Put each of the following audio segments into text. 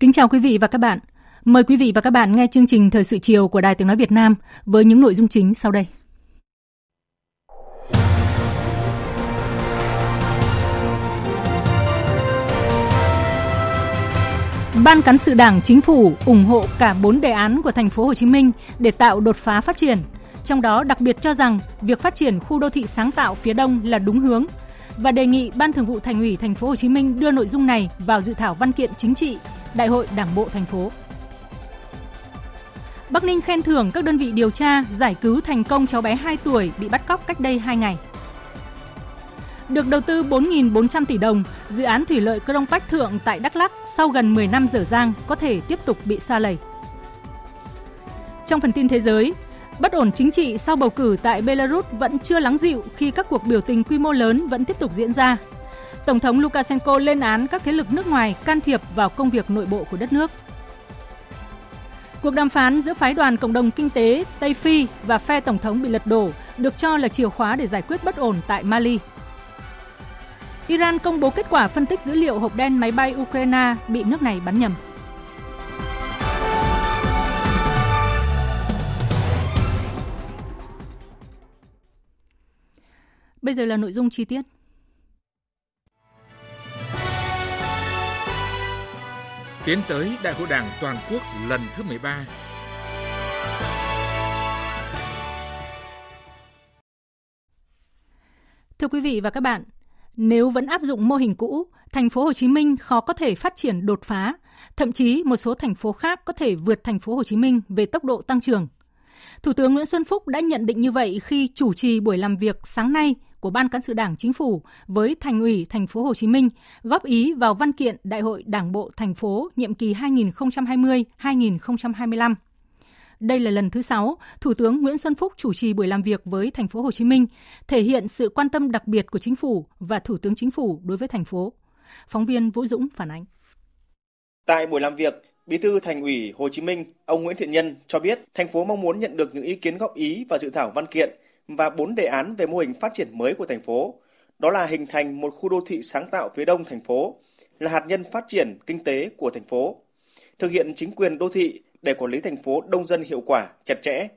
Kính chào quý vị và các bạn. Mời quý vị và các bạn nghe chương trình Thời sự chiều của Đài Tiếng Nói Việt Nam với những nội dung chính sau đây. Ban cán sự Đảng, Chính phủ ủng hộ cả 4 đề án của thành phố Hồ Chí Minh để tạo đột phá phát triển. Trong đó đặc biệt cho rằng việc phát triển khu đô thị sáng tạo phía Đông là đúng hướng và đề nghị Ban Thường vụ Thành ủy Thành phố Hồ Chí Minh đưa nội dung này vào dự thảo văn kiện chính trị Đại hội Đảng bộ thành phố. Bắc Ninh khen thưởng các đơn vị điều tra giải cứu thành công cháu bé 2 tuổi bị bắt cóc cách đây 2 ngày. Được đầu tư 4.400 tỷ đồng, dự án thủy lợi Crong Bách Thượng tại Đắk Lắk sau gần 10 năm dở dang có thể tiếp tục bị sa lầy. Trong phần tin thế giới, bất ổn chính trị sau bầu cử tại Belarus vẫn chưa lắng dịu khi các cuộc biểu tình quy mô lớn vẫn tiếp tục diễn ra. Tổng thống Lukashenko lên án các thế lực nước ngoài can thiệp vào công việc nội bộ của đất nước. Cuộc đàm phán giữa phái đoàn cộng đồng kinh tế Tây Phi và phe tổng thống bị lật đổ được cho là chìa khóa để giải quyết bất ổn tại Mali. Iran công bố kết quả phân tích dữ liệu hộp đen máy bay Ukraine bị nước này bắn nhầm. Bây giờ là nội dung chi tiết. Tiến tới Đại hội Đảng toàn quốc lần thứ 13. Thưa quý vị và các bạn, nếu vẫn áp dụng mô hình cũ, thành phố Hồ Chí Minh khó có thể phát triển đột phá, thậm chí một số thành phố khác có thể vượt thành phố Hồ Chí Minh về tốc độ tăng trưởng. Thủ tướng Nguyễn Xuân Phúc đã nhận định như vậy khi chủ trì buổi làm việc sáng nay của Ban cán sự Đảng Chính phủ với Thành ủy Thành phố Hồ Chí Minh góp ý vào văn kiện Đại hội Đảng bộ thành phố nhiệm kỳ 2020-2025. Đây là lần thứ 6, Thủ tướng Nguyễn Xuân Phúc chủ trì buổi làm việc với thành phố Hồ Chí Minh, thể hiện sự quan tâm đặc biệt của chính phủ và Thủ tướng Chính phủ đối với thành phố. Phóng viên Vũ Dũng phản ánh. Tại buổi làm việc, Bí thư Thành ủy Hồ Chí Minh, ông Nguyễn Thiện Nhân cho biết thành phố mong muốn nhận được những ý kiến góp ý và dự thảo văn kiện và bốn đề án về mô hình phát triển mới của thành phố. Đó là hình thành một khu đô thị sáng tạo phía đông thành phố, là hạt nhân phát triển kinh tế của thành phố, thực hiện chính quyền đô thị để quản lý thành phố đông dân hiệu quả, chặt chẽ,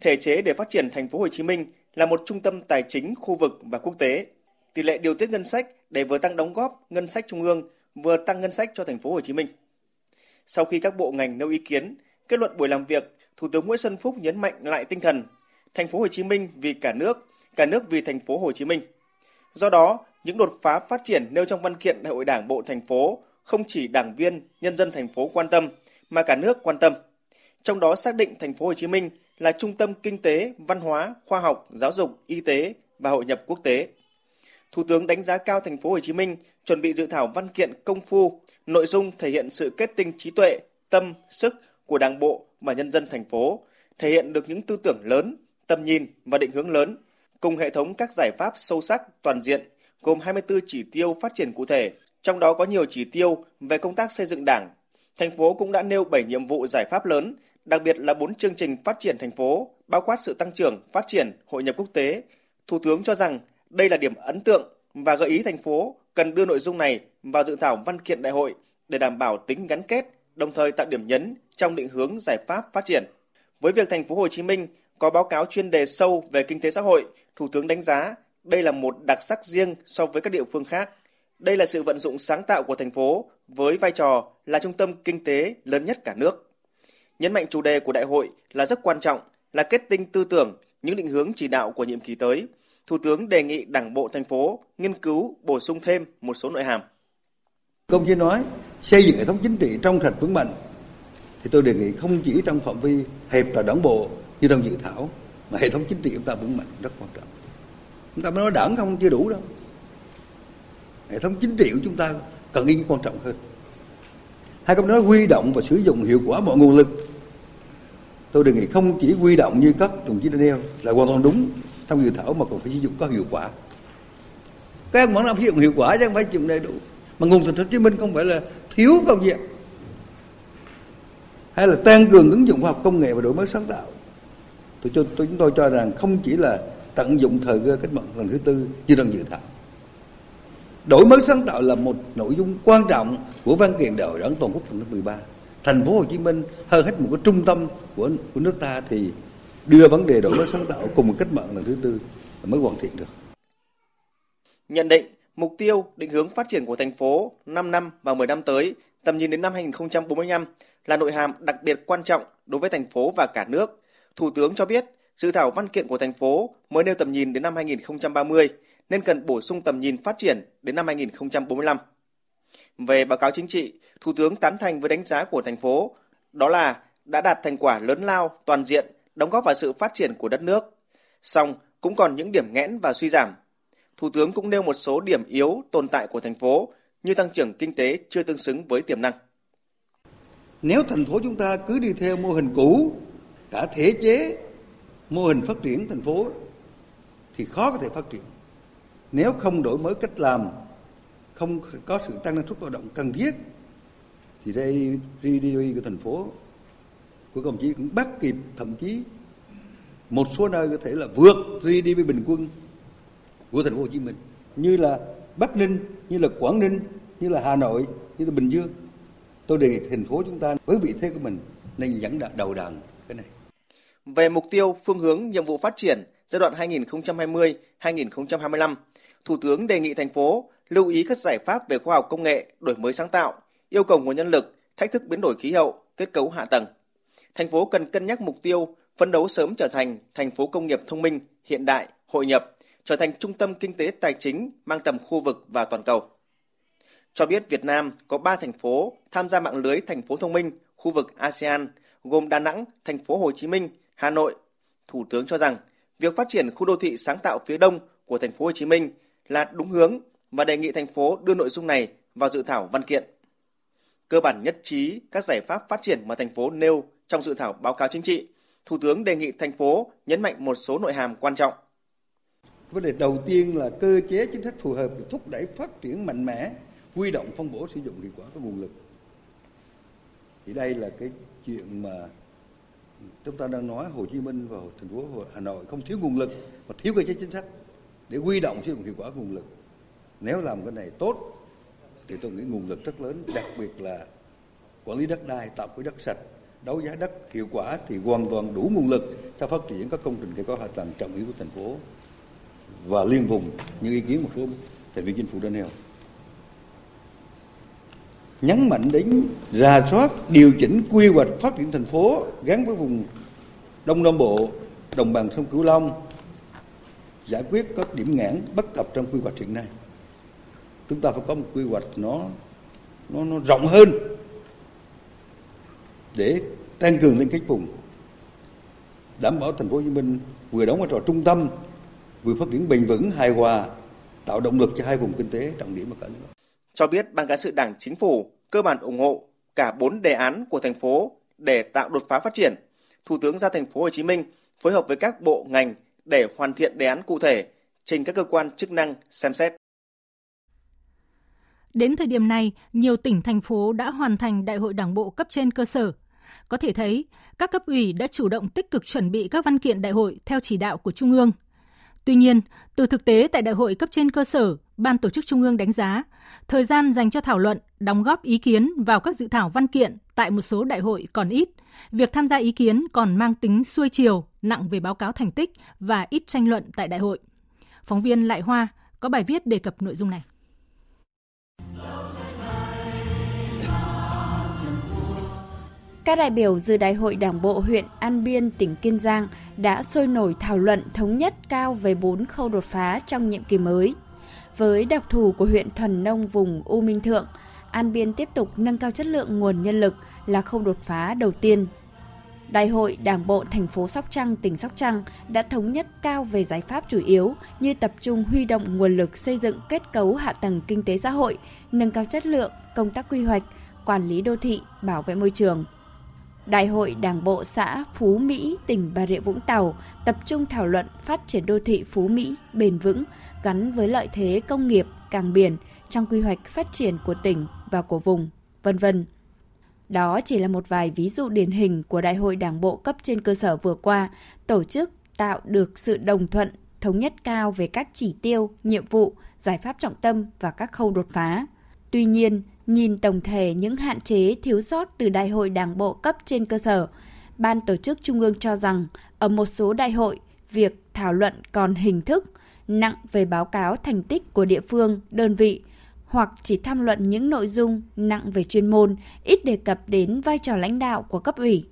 thể chế để phát triển thành phố Hồ Chí Minh là một trung tâm tài chính khu vực và quốc tế. Tỷ lệ điều tiết ngân sách để vừa tăng đóng góp ngân sách trung ương, vừa tăng ngân sách cho thành phố Hồ Chí Minh. Sau khi các bộ ngành nêu ý kiến, kết luận buổi làm việc, Thủ tướng Nguyễn Xuân Phúc nhấn mạnh lại tinh thần thành phố Hồ Chí Minh vì cả nước, cả nước vì thành phố Hồ Chí Minh. Do đó, những đột phá phát triển nêu trong văn kiện Đại hội Đảng bộ thành phố không chỉ đảng viên, nhân dân thành phố quan tâm mà cả nước quan tâm. Trong đó xác định thành phố Hồ Chí Minh là trung tâm kinh tế, văn hóa, khoa học, giáo dục, y tế và hội nhập quốc tế. Thủ tướng đánh giá cao thành phố Hồ Chí Minh chuẩn bị dự thảo văn kiện công phu, nội dung thể hiện sự kết tinh trí tuệ, tâm, sức của Đảng bộ và nhân dân thành phố, thể hiện được những tư tưởng lớn, tầm nhìn và định hướng lớn, cùng hệ thống các giải pháp sâu sắc, toàn diện, gồm 24 chỉ tiêu phát triển cụ thể, trong đó có nhiều chỉ tiêu về công tác xây dựng đảng. Thành phố cũng đã nêu 7 nhiệm vụ giải pháp lớn, đặc biệt là 4 chương trình phát triển thành phố, bao quát sự tăng trưởng, phát triển, hội nhập quốc tế. Thủ tướng cho rằng đây là điểm ấn tượng và gợi ý thành phố cần đưa nội dung này vào dự thảo văn kiện đại hội để đảm bảo tính gắn kết, đồng thời tạo điểm nhấn trong định hướng giải pháp phát triển. Với việc thành phố Hồ Chí Minh có báo cáo chuyên đề sâu về kinh tế xã hội, Thủ tướng đánh giá đây là một đặc sắc riêng so với các địa phương khác. Đây là sự vận dụng sáng tạo của thành phố với vai trò là trung tâm kinh tế lớn nhất cả nước. Nhấn mạnh chủ đề của đại hội là rất quan trọng, là kết tinh tư tưởng, những định hướng chỉ đạo của nhiệm kỳ tới, Thủ tướng đề nghị Đảng bộ thành phố nghiên cứu bổ sung thêm một số nội hàm. Công chí nói xây dựng hệ thống chính trị trong sạch vững mạnh thì tôi đề nghị không chỉ trong phạm vi hẹp là đảng bộ như trong dự thảo mà hệ thống chính trị chúng ta vững mạnh, rất quan trọng. Chúng ta mới nói đảng không chưa đủ đâu. Hệ thống chính trị của chúng ta cần ý quan trọng hơn. Hai câu nói huy động và sử dụng hiệu quả mọi nguồn lực. Tôi đề nghị không chỉ huy động như các đồng chí đã nêu là hoàn toàn đúng trong dự thảo mà còn phải sử dụng có hiệu quả. Các món vẫn sử dụng hiệu quả chứ không phải sử dụng đầy đủ. Mà nguồn thành phố Hồ Chí Minh không phải là thiếu công việc hay là tăng cường ứng dụng khoa học công nghệ và đổi mới sáng tạo. Tôi, cho tôi chúng tôi cho rằng không chỉ là tận dụng thời cơ cách mạng lần thứ tư như đang dự thảo đổi mới sáng tạo là một nội dung quan trọng của văn kiện đại hội đảng toàn quốc lần thứ 13 thành phố Hồ Chí Minh hơn hết một cái trung tâm của của nước ta thì đưa vấn đề đổi mới sáng tạo cùng một cách mạng lần thứ tư mới hoàn thiện được. Nhận định mục tiêu định hướng phát triển của thành phố 5 năm và 10 năm tới, tầm nhìn đến năm 2045 là nội hàm đặc biệt quan trọng đối với thành phố và cả nước. Thủ tướng cho biết, dự thảo văn kiện của thành phố mới nêu tầm nhìn đến năm 2030 nên cần bổ sung tầm nhìn phát triển đến năm 2045. Về báo cáo chính trị, Thủ tướng tán thành với đánh giá của thành phố, đó là đã đạt thành quả lớn lao, toàn diện, đóng góp vào sự phát triển của đất nước. Song cũng còn những điểm nghẽn và suy giảm. Thủ tướng cũng nêu một số điểm yếu tồn tại của thành phố như tăng trưởng kinh tế chưa tương xứng với tiềm năng. Nếu thành phố chúng ta cứ đi theo mô hình cũ, cả thể chế, mô hình phát triển thành phố thì khó có thể phát triển. Nếu không đổi mới cách làm, không có sự tăng năng suất lao động cần thiết, thì đây GDP của thành phố của công chí cũng bắt kịp thậm chí một số nơi có thể là vượt GDP bình quân của thành phố Hồ Chí Minh như là Bắc Ninh, như là Quảng Ninh, như là Hà Nội, như là Bình Dương. Tôi đề nghị thành phố chúng ta với vị thế của mình nên dẫn đầu đàn. Về mục tiêu, phương hướng, nhiệm vụ phát triển giai đoạn 2020-2025, Thủ tướng đề nghị thành phố lưu ý các giải pháp về khoa học công nghệ, đổi mới sáng tạo, yêu cầu nguồn nhân lực, thách thức biến đổi khí hậu, kết cấu hạ tầng. Thành phố cần cân nhắc mục tiêu phấn đấu sớm trở thành thành phố công nghiệp thông minh, hiện đại, hội nhập, trở thành trung tâm kinh tế tài chính mang tầm khu vực và toàn cầu. Cho biết Việt Nam có 3 thành phố tham gia mạng lưới thành phố thông minh khu vực ASEAN gồm Đà Nẵng, thành phố Hồ Chí Minh, Hà Nội. Thủ tướng cho rằng việc phát triển khu đô thị sáng tạo phía đông của thành phố Hồ Chí Minh là đúng hướng và đề nghị thành phố đưa nội dung này vào dự thảo văn kiện. Cơ bản nhất trí các giải pháp phát triển mà thành phố nêu trong dự thảo báo cáo chính trị, Thủ tướng đề nghị thành phố nhấn mạnh một số nội hàm quan trọng. Vấn đề đầu tiên là cơ chế chính sách phù hợp để thúc đẩy phát triển mạnh mẽ, huy động phân bổ sử dụng hiệu quả các nguồn lực. Thì đây là cái chuyện mà chúng ta đang nói Hồ Chí Minh và thành phố Hà Nội không thiếu nguồn lực, mà thiếu cơ chế chính sách để huy động sử dụng hiệu quả nguồn lực. Nếu làm cái này tốt, thì tôi nghĩ nguồn lực rất lớn, đặc biệt là quản lý đất đai, tạo quỹ đất sạch, đấu giá đất hiệu quả thì hoàn toàn đủ nguồn lực cho phát triển các công trình kết cấu hạ tầng trọng yếu của thành phố và liên vùng như ý kiến một số thành viên chính phủ đã nêu nhấn mạnh đến rà soát, điều chỉnh quy hoạch phát triển thành phố gắn với vùng đông nam bộ, đồng bằng sông cửu long, giải quyết các điểm nghẽn bất cập trong quy hoạch hiện nay chúng ta phải có một quy hoạch nó nó nó rộng hơn để tăng cường liên kết vùng, đảm bảo thành phố Hồ Chí Minh vừa đóng vai trò trung tâm, vừa phát triển bền vững hài hòa, tạo động lực cho hai vùng kinh tế trọng điểm và cả nước. Cho biết ban cán sự Đảng Chính phủ cơ bản ủng hộ cả bốn đề án của thành phố để tạo đột phá phát triển. Thủ tướng ra thành phố Hồ Chí Minh phối hợp với các bộ ngành để hoàn thiện đề án cụ thể trình các cơ quan chức năng xem xét. Đến thời điểm này, nhiều tỉnh thành phố đã hoàn thành đại hội đảng bộ cấp trên cơ sở. Có thể thấy, các cấp ủy đã chủ động tích cực chuẩn bị các văn kiện đại hội theo chỉ đạo của Trung ương. Tuy nhiên, từ thực tế tại đại hội cấp trên cơ sở, Ban tổ chức Trung ương đánh giá, thời gian dành cho thảo luận, đóng góp ý kiến vào các dự thảo văn kiện tại một số đại hội còn ít. Việc tham gia ý kiến còn mang tính xuôi chiều, nặng về báo cáo thành tích và ít tranh luận tại đại hội. Phóng viên Lại Hoa có bài viết đề cập nội dung này. Các đại biểu dự đại hội Đảng bộ huyện An Biên, tỉnh Kiên Giang đã sôi nổi thảo luận thống nhất cao về bốn khâu đột phá trong nhiệm kỳ mới. Với đặc thù của huyện thuần nông vùng U Minh Thượng, An Biên tiếp tục nâng cao chất lượng nguồn nhân lực là khâu đột phá đầu tiên. Đại hội Đảng bộ thành phố Sóc Trăng, tỉnh Sóc Trăng đã thống nhất cao về giải pháp chủ yếu như tập trung huy động nguồn lực xây dựng kết cấu hạ tầng kinh tế xã hội, nâng cao chất lượng, công tác quy hoạch, quản lý đô thị, bảo vệ môi trường. Đại hội Đảng bộ xã Phú Mỹ, tỉnh Bà Rịa Vũng Tàu tập trung thảo luận phát triển đô thị Phú Mỹ bền vững gắn với lợi thế công nghiệp, cảng biển trong quy hoạch phát triển của tỉnh và của vùng, vân vân. Đó chỉ là một vài ví dụ điển hình của Đại hội Đảng bộ cấp trên cơ sở vừa qua, tổ chức tạo được sự đồng thuận, thống nhất cao về các chỉ tiêu, nhiệm vụ, giải pháp trọng tâm và các khâu đột phá. Tuy nhiên, nhìn tổng thể những hạn chế thiếu sót từ Đại hội Đảng bộ cấp trên cơ sở, Ban tổ chức Trung ương cho rằng ở một số đại hội, việc thảo luận còn hình thức, nặng về báo cáo thành tích của địa phương, đơn vị, hoặc chỉ tham luận những nội dung nặng về chuyên môn, ít đề cập đến vai trò lãnh đạo của cấp ủy.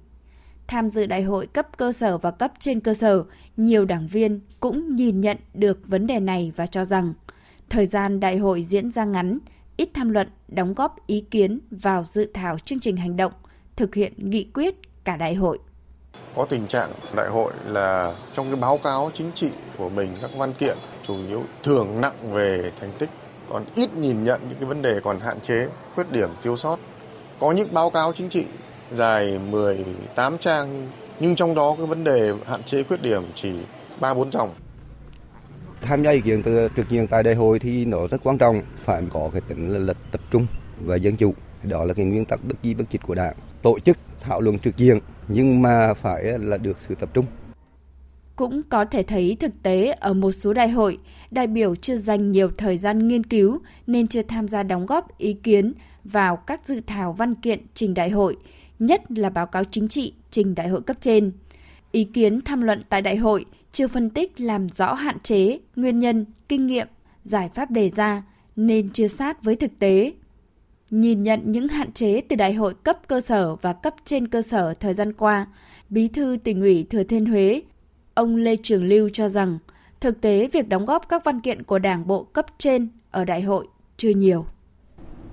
Tham dự đại hội cấp cơ sở và cấp trên cơ sở, nhiều đảng viên cũng nhìn nhận được vấn đề này và cho rằng thời gian đại hội diễn ra ngắn, ít tham luận, đóng góp ý kiến vào dự thảo chương trình hành động, thực hiện nghị quyết cả đại hội. Có tình trạng đại hội là trong cái báo cáo chính trị của mình các văn kiện chủ yếu thường nặng về thành tích còn ít nhìn nhận những cái vấn đề còn hạn chế, khuyết điểm, thiếu sót. Có những báo cáo chính trị dài 18 trang nhưng trong đó cái vấn đề hạn chế khuyết điểm chỉ 3 4 dòng. Tham gia ý kiến từ trực diện tại đại hội thì nó rất quan trọng, phải có cái tính là lịch tập trung và dân chủ. Đó là cái nguyên tắc bất di bất dịch của Đảng. Tổ chức thảo luận trực diện nhưng mà phải là được sự tập trung. Cũng có thể thấy thực tế ở một số đại hội, đại biểu chưa dành nhiều thời gian nghiên cứu nên chưa tham gia đóng góp ý kiến vào các dự thảo văn kiện trình đại hội, nhất là báo cáo chính trị trình đại hội cấp trên. Ý kiến tham luận tại đại hội chưa phân tích làm rõ hạn chế, nguyên nhân, kinh nghiệm, giải pháp đề ra nên chưa sát với thực tế. Nhìn nhận những hạn chế từ đại hội cấp cơ sở và cấp trên cơ sở thời gian qua, Bí thư tỉnh ủy Thừa Thiên Huế, ông Lê Trường Lưu cho rằng thực tế việc đóng góp các văn kiện của Đảng bộ cấp trên ở đại hội chưa nhiều.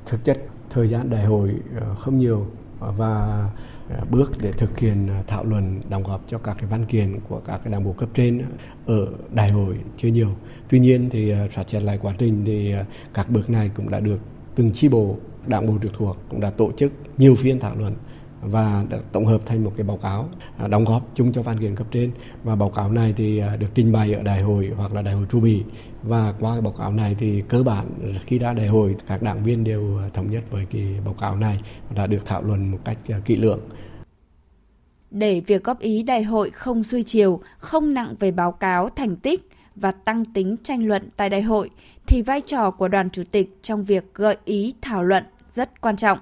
Thực chất thời gian đại hội ờ, không nhiều ờ, và ờ, bước để thực hiện thảo luận đóng góp cho các cái văn kiện của các cái đảng bộ cấp trên ở đại hội chưa nhiều. Tuy nhiên thì soát xét lại quá trình thì các bước này cũng đã được từng chi bộ đảng bộ trực thuộc cũng đã tổ chức nhiều phiên thảo luận và đã tổng hợp thành một cái báo cáo à, đóng góp chung cho văn kiện cấp trên. Và báo cáo này thì à, được trình bày ở đại hội hoặc là đại hội tru bì. Và qua cái báo cáo này thì cơ bản khi ra đại hội các đảng viên đều à, thống nhất với cái báo cáo này đã được thảo luận một cách kỹ lưỡng. Để việc góp ý đại hội không xuôi chiều, không nặng về báo cáo thành tích và tăng tính tranh luận tại đại hội, thì vai trò của đoàn chủ tịch trong việc gợi ý thảo luận rất quan trọng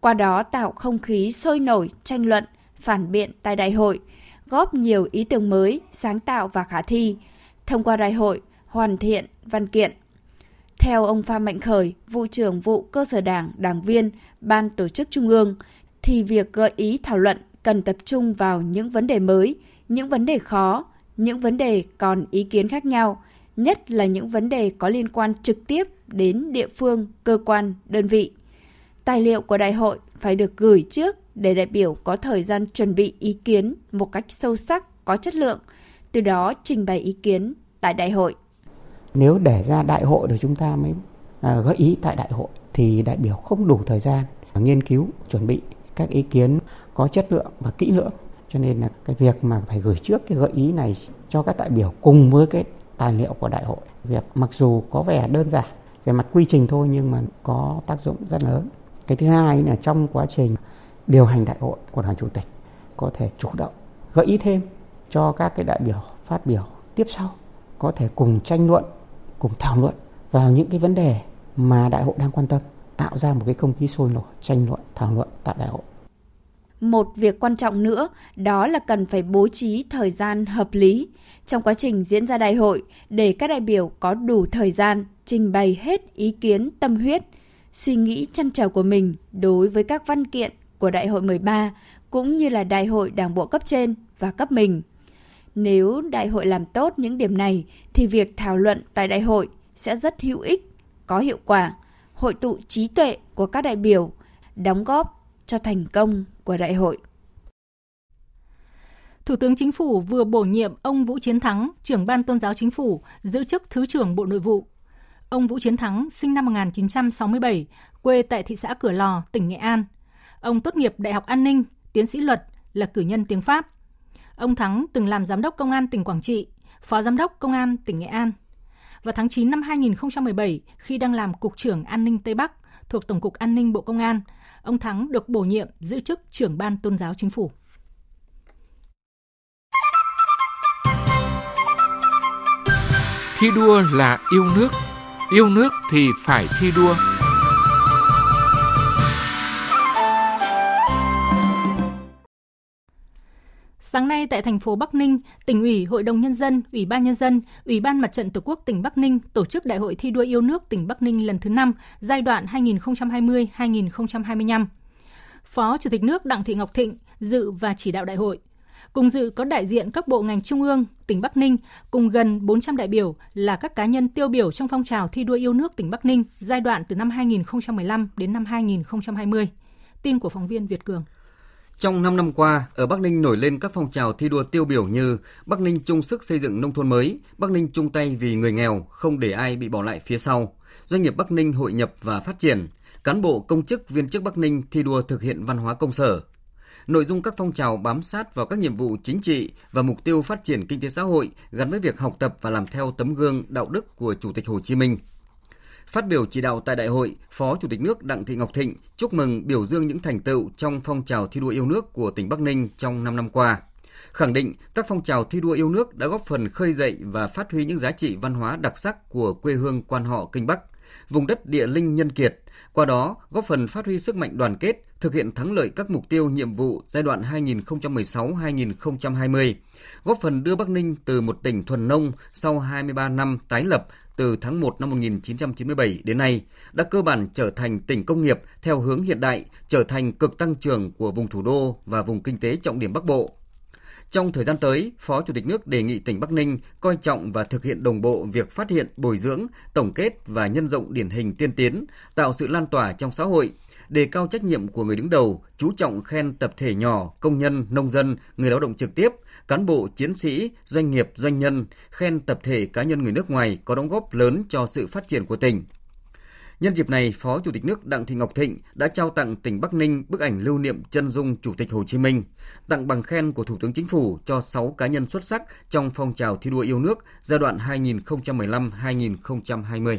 qua đó tạo không khí sôi nổi, tranh luận, phản biện tại đại hội, góp nhiều ý tưởng mới, sáng tạo và khả thi, thông qua đại hội hoàn thiện văn kiện. Theo ông Phan Mạnh Khởi, vụ trưởng vụ cơ sở đảng, đảng viên, ban tổ chức trung ương, thì việc gợi ý thảo luận cần tập trung vào những vấn đề mới, những vấn đề khó, những vấn đề còn ý kiến khác nhau, nhất là những vấn đề có liên quan trực tiếp đến địa phương, cơ quan, đơn vị. Tài liệu của đại hội phải được gửi trước để đại biểu có thời gian chuẩn bị ý kiến một cách sâu sắc, có chất lượng, từ đó trình bày ý kiến tại đại hội. Nếu để ra đại hội để chúng ta mới góp gợi ý tại đại hội thì đại biểu không đủ thời gian nghiên cứu, chuẩn bị các ý kiến có chất lượng và kỹ lưỡng. Cho nên là cái việc mà phải gửi trước cái gợi ý này cho các đại biểu cùng với cái tài liệu của đại hội. Việc mặc dù có vẻ đơn giản về mặt quy trình thôi nhưng mà có tác dụng rất lớn cái thứ hai là trong quá trình điều hành đại hội của đoàn chủ tịch, có thể chủ động gợi ý thêm cho các cái đại biểu phát biểu tiếp sau, có thể cùng tranh luận, cùng thảo luận vào những cái vấn đề mà đại hội đang quan tâm, tạo ra một cái không khí sôi nổi tranh luận, thảo luận tại đại hội một việc quan trọng nữa đó là cần phải bố trí thời gian hợp lý. Trong quá trình diễn ra đại hội để các đại biểu có đủ thời gian trình bày hết ý kiến tâm huyết suy nghĩ chăn trở của mình đối với các văn kiện của Đại hội 13 cũng như là đại hội đảng bộ cấp trên và cấp mình. Nếu đại hội làm tốt những điểm này thì việc thảo luận tại đại hội sẽ rất hữu ích, có hiệu quả, hội tụ trí tuệ của các đại biểu, đóng góp cho thành công của đại hội. Thủ tướng Chính phủ vừa bổ nhiệm ông Vũ Chiến Thắng, trưởng ban tôn giáo chính phủ, giữ chức Thứ trưởng Bộ Nội vụ. Ông Vũ Chiến Thắng sinh năm 1967, quê tại thị xã Cửa Lò, tỉnh Nghệ An. Ông tốt nghiệp Đại học An ninh, tiến sĩ luật, là cử nhân tiếng Pháp. Ông Thắng từng làm giám đốc công an tỉnh Quảng Trị, phó giám đốc công an tỉnh Nghệ An. Vào tháng 9 năm 2017, khi đang làm cục trưởng an ninh Tây Bắc thuộc Tổng cục An ninh Bộ Công an, ông Thắng được bổ nhiệm giữ chức trưởng ban tôn giáo chính phủ. Thi đua là yêu nước, yêu nước thì phải thi đua. Sáng nay tại thành phố Bắc Ninh, tỉnh ủy, Hội đồng Nhân dân, Ủy ban Nhân dân, Ủy ban Mặt trận Tổ quốc tỉnh Bắc Ninh tổ chức Đại hội thi đua yêu nước tỉnh Bắc Ninh lần thứ 5, giai đoạn 2020-2025. Phó Chủ tịch nước Đặng Thị Ngọc Thịnh dự và chỉ đạo đại hội. Cùng dự có đại diện các bộ ngành trung ương, tỉnh Bắc Ninh, cùng gần 400 đại biểu là các cá nhân tiêu biểu trong phong trào thi đua yêu nước tỉnh Bắc Ninh giai đoạn từ năm 2015 đến năm 2020. Tin của phóng viên Việt Cường. Trong 5 năm qua, ở Bắc Ninh nổi lên các phong trào thi đua tiêu biểu như Bắc Ninh chung sức xây dựng nông thôn mới, Bắc Ninh chung tay vì người nghèo, không để ai bị bỏ lại phía sau, doanh nghiệp Bắc Ninh hội nhập và phát triển, cán bộ công chức viên chức Bắc Ninh thi đua thực hiện văn hóa công sở. Nội dung các phong trào bám sát vào các nhiệm vụ chính trị và mục tiêu phát triển kinh tế xã hội gắn với việc học tập và làm theo tấm gương đạo đức của Chủ tịch Hồ Chí Minh. Phát biểu chỉ đạo tại đại hội, Phó Chủ tịch nước Đặng Thị Ngọc Thịnh chúc mừng biểu dương những thành tựu trong phong trào thi đua yêu nước của tỉnh Bắc Ninh trong 5 năm qua. Khẳng định các phong trào thi đua yêu nước đã góp phần khơi dậy và phát huy những giá trị văn hóa đặc sắc của quê hương quan họ Kinh Bắc, vùng đất địa linh nhân kiệt, qua đó góp phần phát huy sức mạnh đoàn kết, thực hiện thắng lợi các mục tiêu nhiệm vụ giai đoạn 2016-2020, góp phần đưa Bắc Ninh từ một tỉnh thuần nông sau 23 năm tái lập từ tháng 1 năm 1997 đến nay đã cơ bản trở thành tỉnh công nghiệp theo hướng hiện đại, trở thành cực tăng trưởng của vùng thủ đô và vùng kinh tế trọng điểm Bắc Bộ. Trong thời gian tới, Phó Chủ tịch nước đề nghị tỉnh Bắc Ninh coi trọng và thực hiện đồng bộ việc phát hiện, bồi dưỡng, tổng kết và nhân rộng điển hình tiên tiến, tạo sự lan tỏa trong xã hội, đề cao trách nhiệm của người đứng đầu, chú trọng khen tập thể nhỏ, công nhân, nông dân, người lao động trực tiếp, cán bộ, chiến sĩ, doanh nghiệp, doanh nhân, khen tập thể cá nhân người nước ngoài có đóng góp lớn cho sự phát triển của tỉnh. Nhân dịp này, Phó Chủ tịch nước Đặng Thị Ngọc Thịnh đã trao tặng tỉnh Bắc Ninh bức ảnh lưu niệm chân dung Chủ tịch Hồ Chí Minh, tặng bằng khen của Thủ tướng Chính phủ cho 6 cá nhân xuất sắc trong phong trào thi đua yêu nước giai đoạn 2015-2020.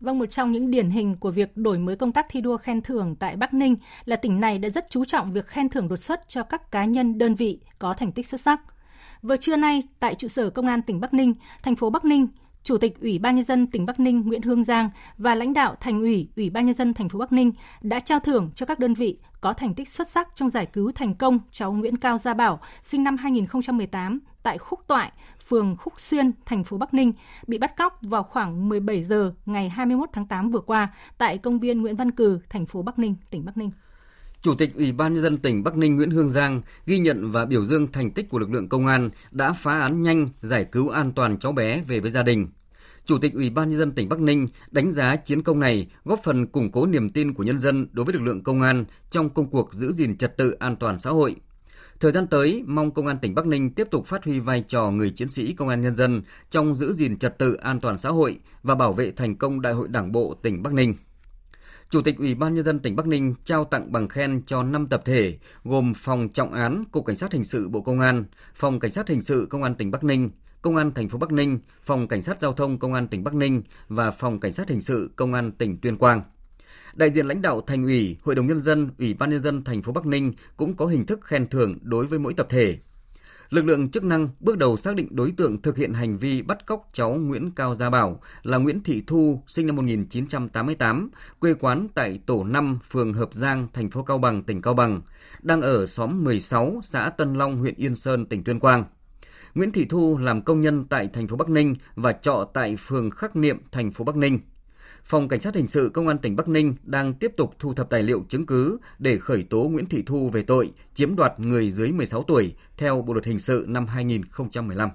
Vâng, một trong những điển hình của việc đổi mới công tác thi đua khen thưởng tại Bắc Ninh là tỉnh này đã rất chú trọng việc khen thưởng đột xuất cho các cá nhân đơn vị có thành tích xuất sắc. Vừa trưa nay, tại trụ sở Công an tỉnh Bắc Ninh, thành phố Bắc Ninh, Chủ tịch Ủy ban nhân dân tỉnh Bắc Ninh Nguyễn Hương Giang và lãnh đạo Thành ủy, Ủy ban nhân dân thành phố Bắc Ninh đã trao thưởng cho các đơn vị có thành tích xuất sắc trong giải cứu thành công cháu Nguyễn Cao Gia Bảo, sinh năm 2018 tại Khúc Toại, phường Khúc Xuyên, thành phố Bắc Ninh, bị bắt cóc vào khoảng 17 giờ ngày 21 tháng 8 vừa qua tại công viên Nguyễn Văn Cừ, thành phố Bắc Ninh, tỉnh Bắc Ninh. Chủ tịch Ủy ban nhân dân tỉnh Bắc Ninh Nguyễn Hương Giang ghi nhận và biểu dương thành tích của lực lượng công an đã phá án nhanh, giải cứu an toàn cháu bé về với gia đình. Chủ tịch Ủy ban nhân dân tỉnh Bắc Ninh đánh giá chiến công này góp phần củng cố niềm tin của nhân dân đối với lực lượng công an trong công cuộc giữ gìn trật tự an toàn xã hội. Thời gian tới, mong Công an tỉnh Bắc Ninh tiếp tục phát huy vai trò người chiến sĩ công an nhân dân trong giữ gìn trật tự an toàn xã hội và bảo vệ thành công Đại hội Đảng bộ tỉnh Bắc Ninh. Chủ tịch Ủy ban nhân dân tỉnh Bắc Ninh trao tặng bằng khen cho 5 tập thể gồm Phòng Trọng án Cục Cảnh sát hình sự Bộ Công an, Phòng Cảnh sát hình sự Công an tỉnh Bắc Ninh, Công an thành phố Bắc Ninh, Phòng Cảnh sát Giao thông Công an tỉnh Bắc Ninh và Phòng Cảnh sát Hình sự Công an tỉnh Tuyên Quang. Đại diện lãnh đạo Thành ủy, Hội đồng nhân dân, Ủy ban nhân dân thành phố Bắc Ninh cũng có hình thức khen thưởng đối với mỗi tập thể. Lực lượng chức năng bước đầu xác định đối tượng thực hiện hành vi bắt cóc cháu Nguyễn Cao Gia Bảo là Nguyễn Thị Thu, sinh năm 1988, quê quán tại tổ 5, phường Hợp Giang, thành phố Cao Bằng, tỉnh Cao Bằng, đang ở xóm 16, xã Tân Long, huyện Yên Sơn, tỉnh Tuyên Quang. Nguyễn Thị Thu làm công nhân tại thành phố Bắc Ninh và trọ tại phường Khắc Niệm, thành phố Bắc Ninh. Phòng Cảnh sát Hình sự Công an tỉnh Bắc Ninh đang tiếp tục thu thập tài liệu chứng cứ để khởi tố Nguyễn Thị Thu về tội chiếm đoạt người dưới 16 tuổi theo Bộ Luật Hình sự năm 2015.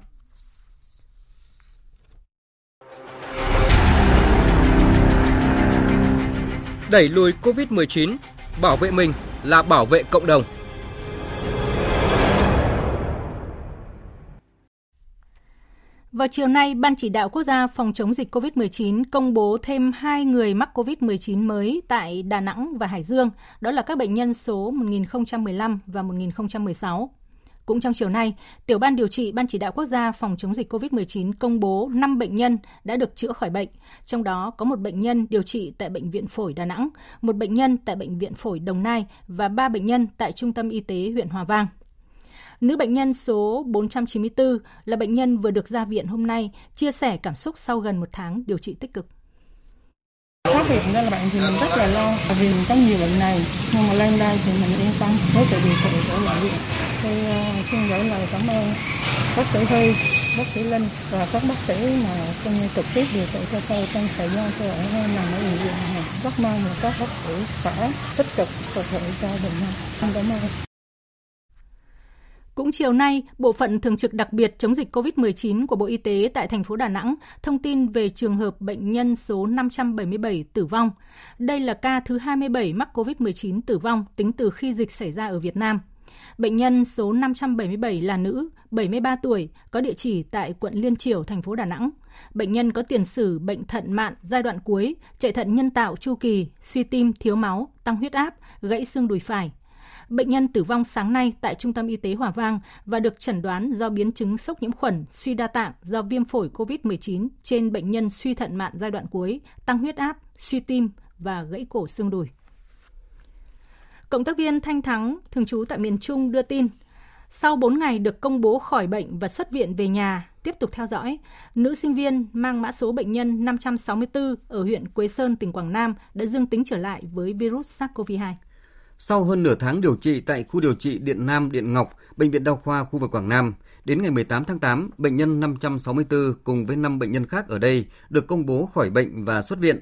Đẩy lùi COVID-19, bảo vệ mình là bảo vệ cộng đồng. Vào chiều nay, Ban chỉ đạo quốc gia phòng chống dịch COVID-19 công bố thêm 2 người mắc COVID-19 mới tại Đà Nẵng và Hải Dương, đó là các bệnh nhân số 1015 và 1016. Cũng trong chiều nay, Tiểu ban điều trị Ban chỉ đạo quốc gia phòng chống dịch COVID-19 công bố 5 bệnh nhân đã được chữa khỏi bệnh, trong đó có một bệnh nhân điều trị tại Bệnh viện Phổi Đà Nẵng, một bệnh nhân tại Bệnh viện Phổi Đồng Nai và 3 bệnh nhân tại Trung tâm Y tế huyện Hòa Vang. Nữ bệnh nhân số 494 là bệnh nhân vừa được ra viện hôm nay, chia sẻ cảm xúc sau gần một tháng điều trị tích cực. Phát hiện ra là bệnh thì mình rất là lo vì mình có nhiều bệnh này nhưng mà lên đây thì mình yên tâm với sự điều trị của bệnh viện. tôi ờ, xin gửi lời cảm ơn bác sĩ Huy, bác sĩ Linh và các bác sĩ mà công như trực tiếp điều trị cho tôi trong thời gian tôi ở nằm ở bệnh viện này. Rất mong là các bác sĩ khỏe, tích cực phục vụ cho bệnh nhân. Xin cảm ơn. Cũng chiều nay, Bộ phận Thường trực đặc biệt chống dịch COVID-19 của Bộ Y tế tại thành phố Đà Nẵng thông tin về trường hợp bệnh nhân số 577 tử vong. Đây là ca thứ 27 mắc COVID-19 tử vong tính từ khi dịch xảy ra ở Việt Nam. Bệnh nhân số 577 là nữ, 73 tuổi, có địa chỉ tại quận Liên Triểu, thành phố Đà Nẵng. Bệnh nhân có tiền sử bệnh thận mạn giai đoạn cuối, chạy thận nhân tạo chu kỳ, suy tim, thiếu máu, tăng huyết áp, gãy xương đùi phải, Bệnh nhân tử vong sáng nay tại Trung tâm Y tế Hòa Vang và được chẩn đoán do biến chứng sốc nhiễm khuẩn, suy đa tạng do viêm phổi COVID-19 trên bệnh nhân suy thận mạn giai đoạn cuối, tăng huyết áp, suy tim và gãy cổ xương đùi. Cộng tác viên Thanh Thắng, thường trú tại miền Trung đưa tin, sau 4 ngày được công bố khỏi bệnh và xuất viện về nhà, tiếp tục theo dõi, nữ sinh viên mang mã số bệnh nhân 564 ở huyện Quế Sơn, tỉnh Quảng Nam đã dương tính trở lại với virus SARS-CoV-2. Sau hơn nửa tháng điều trị tại khu điều trị Điện Nam Điện Ngọc, Bệnh viện Đa khoa khu vực Quảng Nam, đến ngày 18 tháng 8, bệnh nhân 564 cùng với 5 bệnh nhân khác ở đây được công bố khỏi bệnh và xuất viện.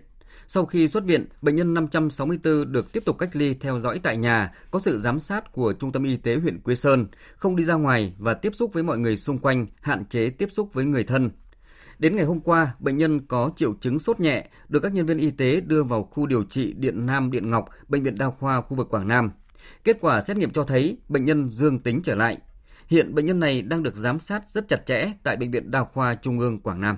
Sau khi xuất viện, bệnh nhân 564 được tiếp tục cách ly theo dõi tại nhà, có sự giám sát của Trung tâm Y tế huyện Quế Sơn, không đi ra ngoài và tiếp xúc với mọi người xung quanh, hạn chế tiếp xúc với người thân. Đến ngày hôm qua, bệnh nhân có triệu chứng sốt nhẹ, được các nhân viên y tế đưa vào khu điều trị Điện Nam Điện Ngọc, Bệnh viện Đa khoa khu vực Quảng Nam. Kết quả xét nghiệm cho thấy bệnh nhân dương tính trở lại. Hiện bệnh nhân này đang được giám sát rất chặt chẽ tại Bệnh viện Đa khoa Trung ương Quảng Nam.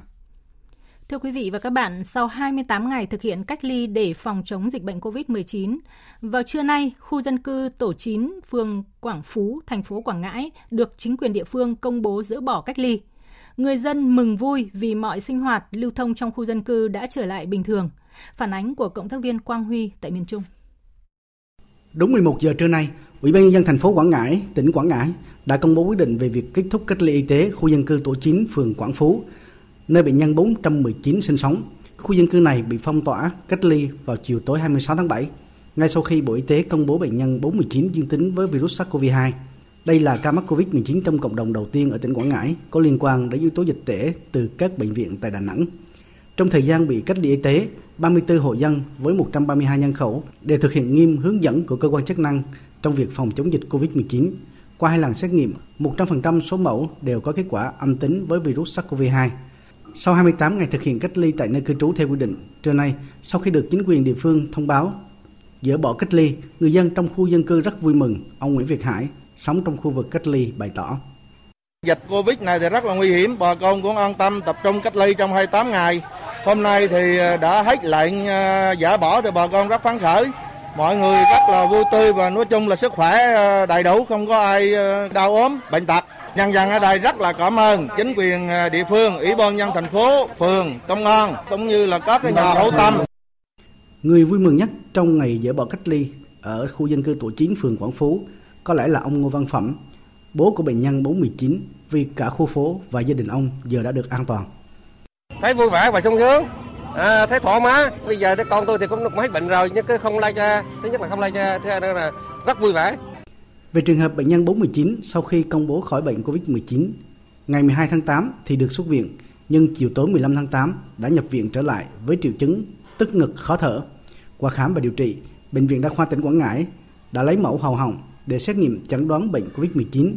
Thưa quý vị và các bạn, sau 28 ngày thực hiện cách ly để phòng chống dịch bệnh COVID-19, vào trưa nay, khu dân cư tổ 9, phường Quảng Phú, thành phố Quảng Ngãi được chính quyền địa phương công bố dỡ bỏ cách ly người dân mừng vui vì mọi sinh hoạt lưu thông trong khu dân cư đã trở lại bình thường. Phản ánh của cộng tác viên Quang Huy tại miền Trung. Đúng 11 giờ trưa nay, Ủy ban nhân dân thành phố Quảng Ngãi, tỉnh Quảng Ngãi đã công bố quyết định về việc kết thúc cách ly y tế khu dân cư tổ 9 phường Quảng Phú, nơi bệnh nhân 419 sinh sống. Khu dân cư này bị phong tỏa, cách ly vào chiều tối 26 tháng 7, ngay sau khi Bộ Y tế công bố bệnh nhân 419 dương tính với virus SARS-CoV-2. Đây là ca mắc COVID-19 trong cộng đồng đầu tiên ở tỉnh Quảng Ngãi có liên quan đến yếu tố dịch tễ từ các bệnh viện tại Đà Nẵng. Trong thời gian bị cách ly y tế, 34 hộ dân với 132 nhân khẩu đều thực hiện nghiêm hướng dẫn của cơ quan chức năng trong việc phòng chống dịch COVID-19. Qua hai lần xét nghiệm, 100% số mẫu đều có kết quả âm tính với virus SARS-CoV-2. Sau 28 ngày thực hiện cách ly tại nơi cư trú theo quy định, trưa nay, sau khi được chính quyền địa phương thông báo dỡ bỏ cách ly, người dân trong khu dân cư rất vui mừng. Ông Nguyễn Việt Hải, sống trong khu vực cách ly bày tỏ. Dịch Covid này thì rất là nguy hiểm, bà con cũng an tâm tập trung cách ly trong 28 ngày. Hôm nay thì ờ, đã hết lệnh ờ, giả bỏ thì bà con rất phấn khởi. Mọi người rất là vui tươi và nói chung là sức khỏe ờ, đầy đủ, không có ai đau ốm, bệnh tật. Nhân dân ở đây rất là cảm ơn chính quyền địa phương, ủy ban nhân thành phố, phường, công an cũng như là các cái nhà hảo tâm. Người vui mừng nhất trong ngày dỡ bỏ cách ly ở khu dân cư tổ 9 phường Quảng Phú có lẽ là ông Ngô Văn Phẩm, bố của bệnh nhân 419 vì cả khu phố và gia đình ông giờ đã được an toàn. Thấy vui vẻ và sung sướng, à, thấy thoải mái. Bây giờ con tôi thì cũng hết bệnh rồi nhưng cứ không lây cho, thứ nhất là không lây cho, thứ hai là rất vui vẻ. Về trường hợp bệnh nhân 419 sau khi công bố khỏi bệnh COVID-19, ngày 12 tháng 8 thì được xuất viện, nhưng chiều tối 15 tháng 8 đã nhập viện trở lại với triệu chứng tức ngực, khó thở. Qua khám và điều trị, Bệnh viện Đa khoa tỉnh Quảng Ngãi đã lấy mẫu hầu họng để xét nghiệm chẩn đoán bệnh COVID-19.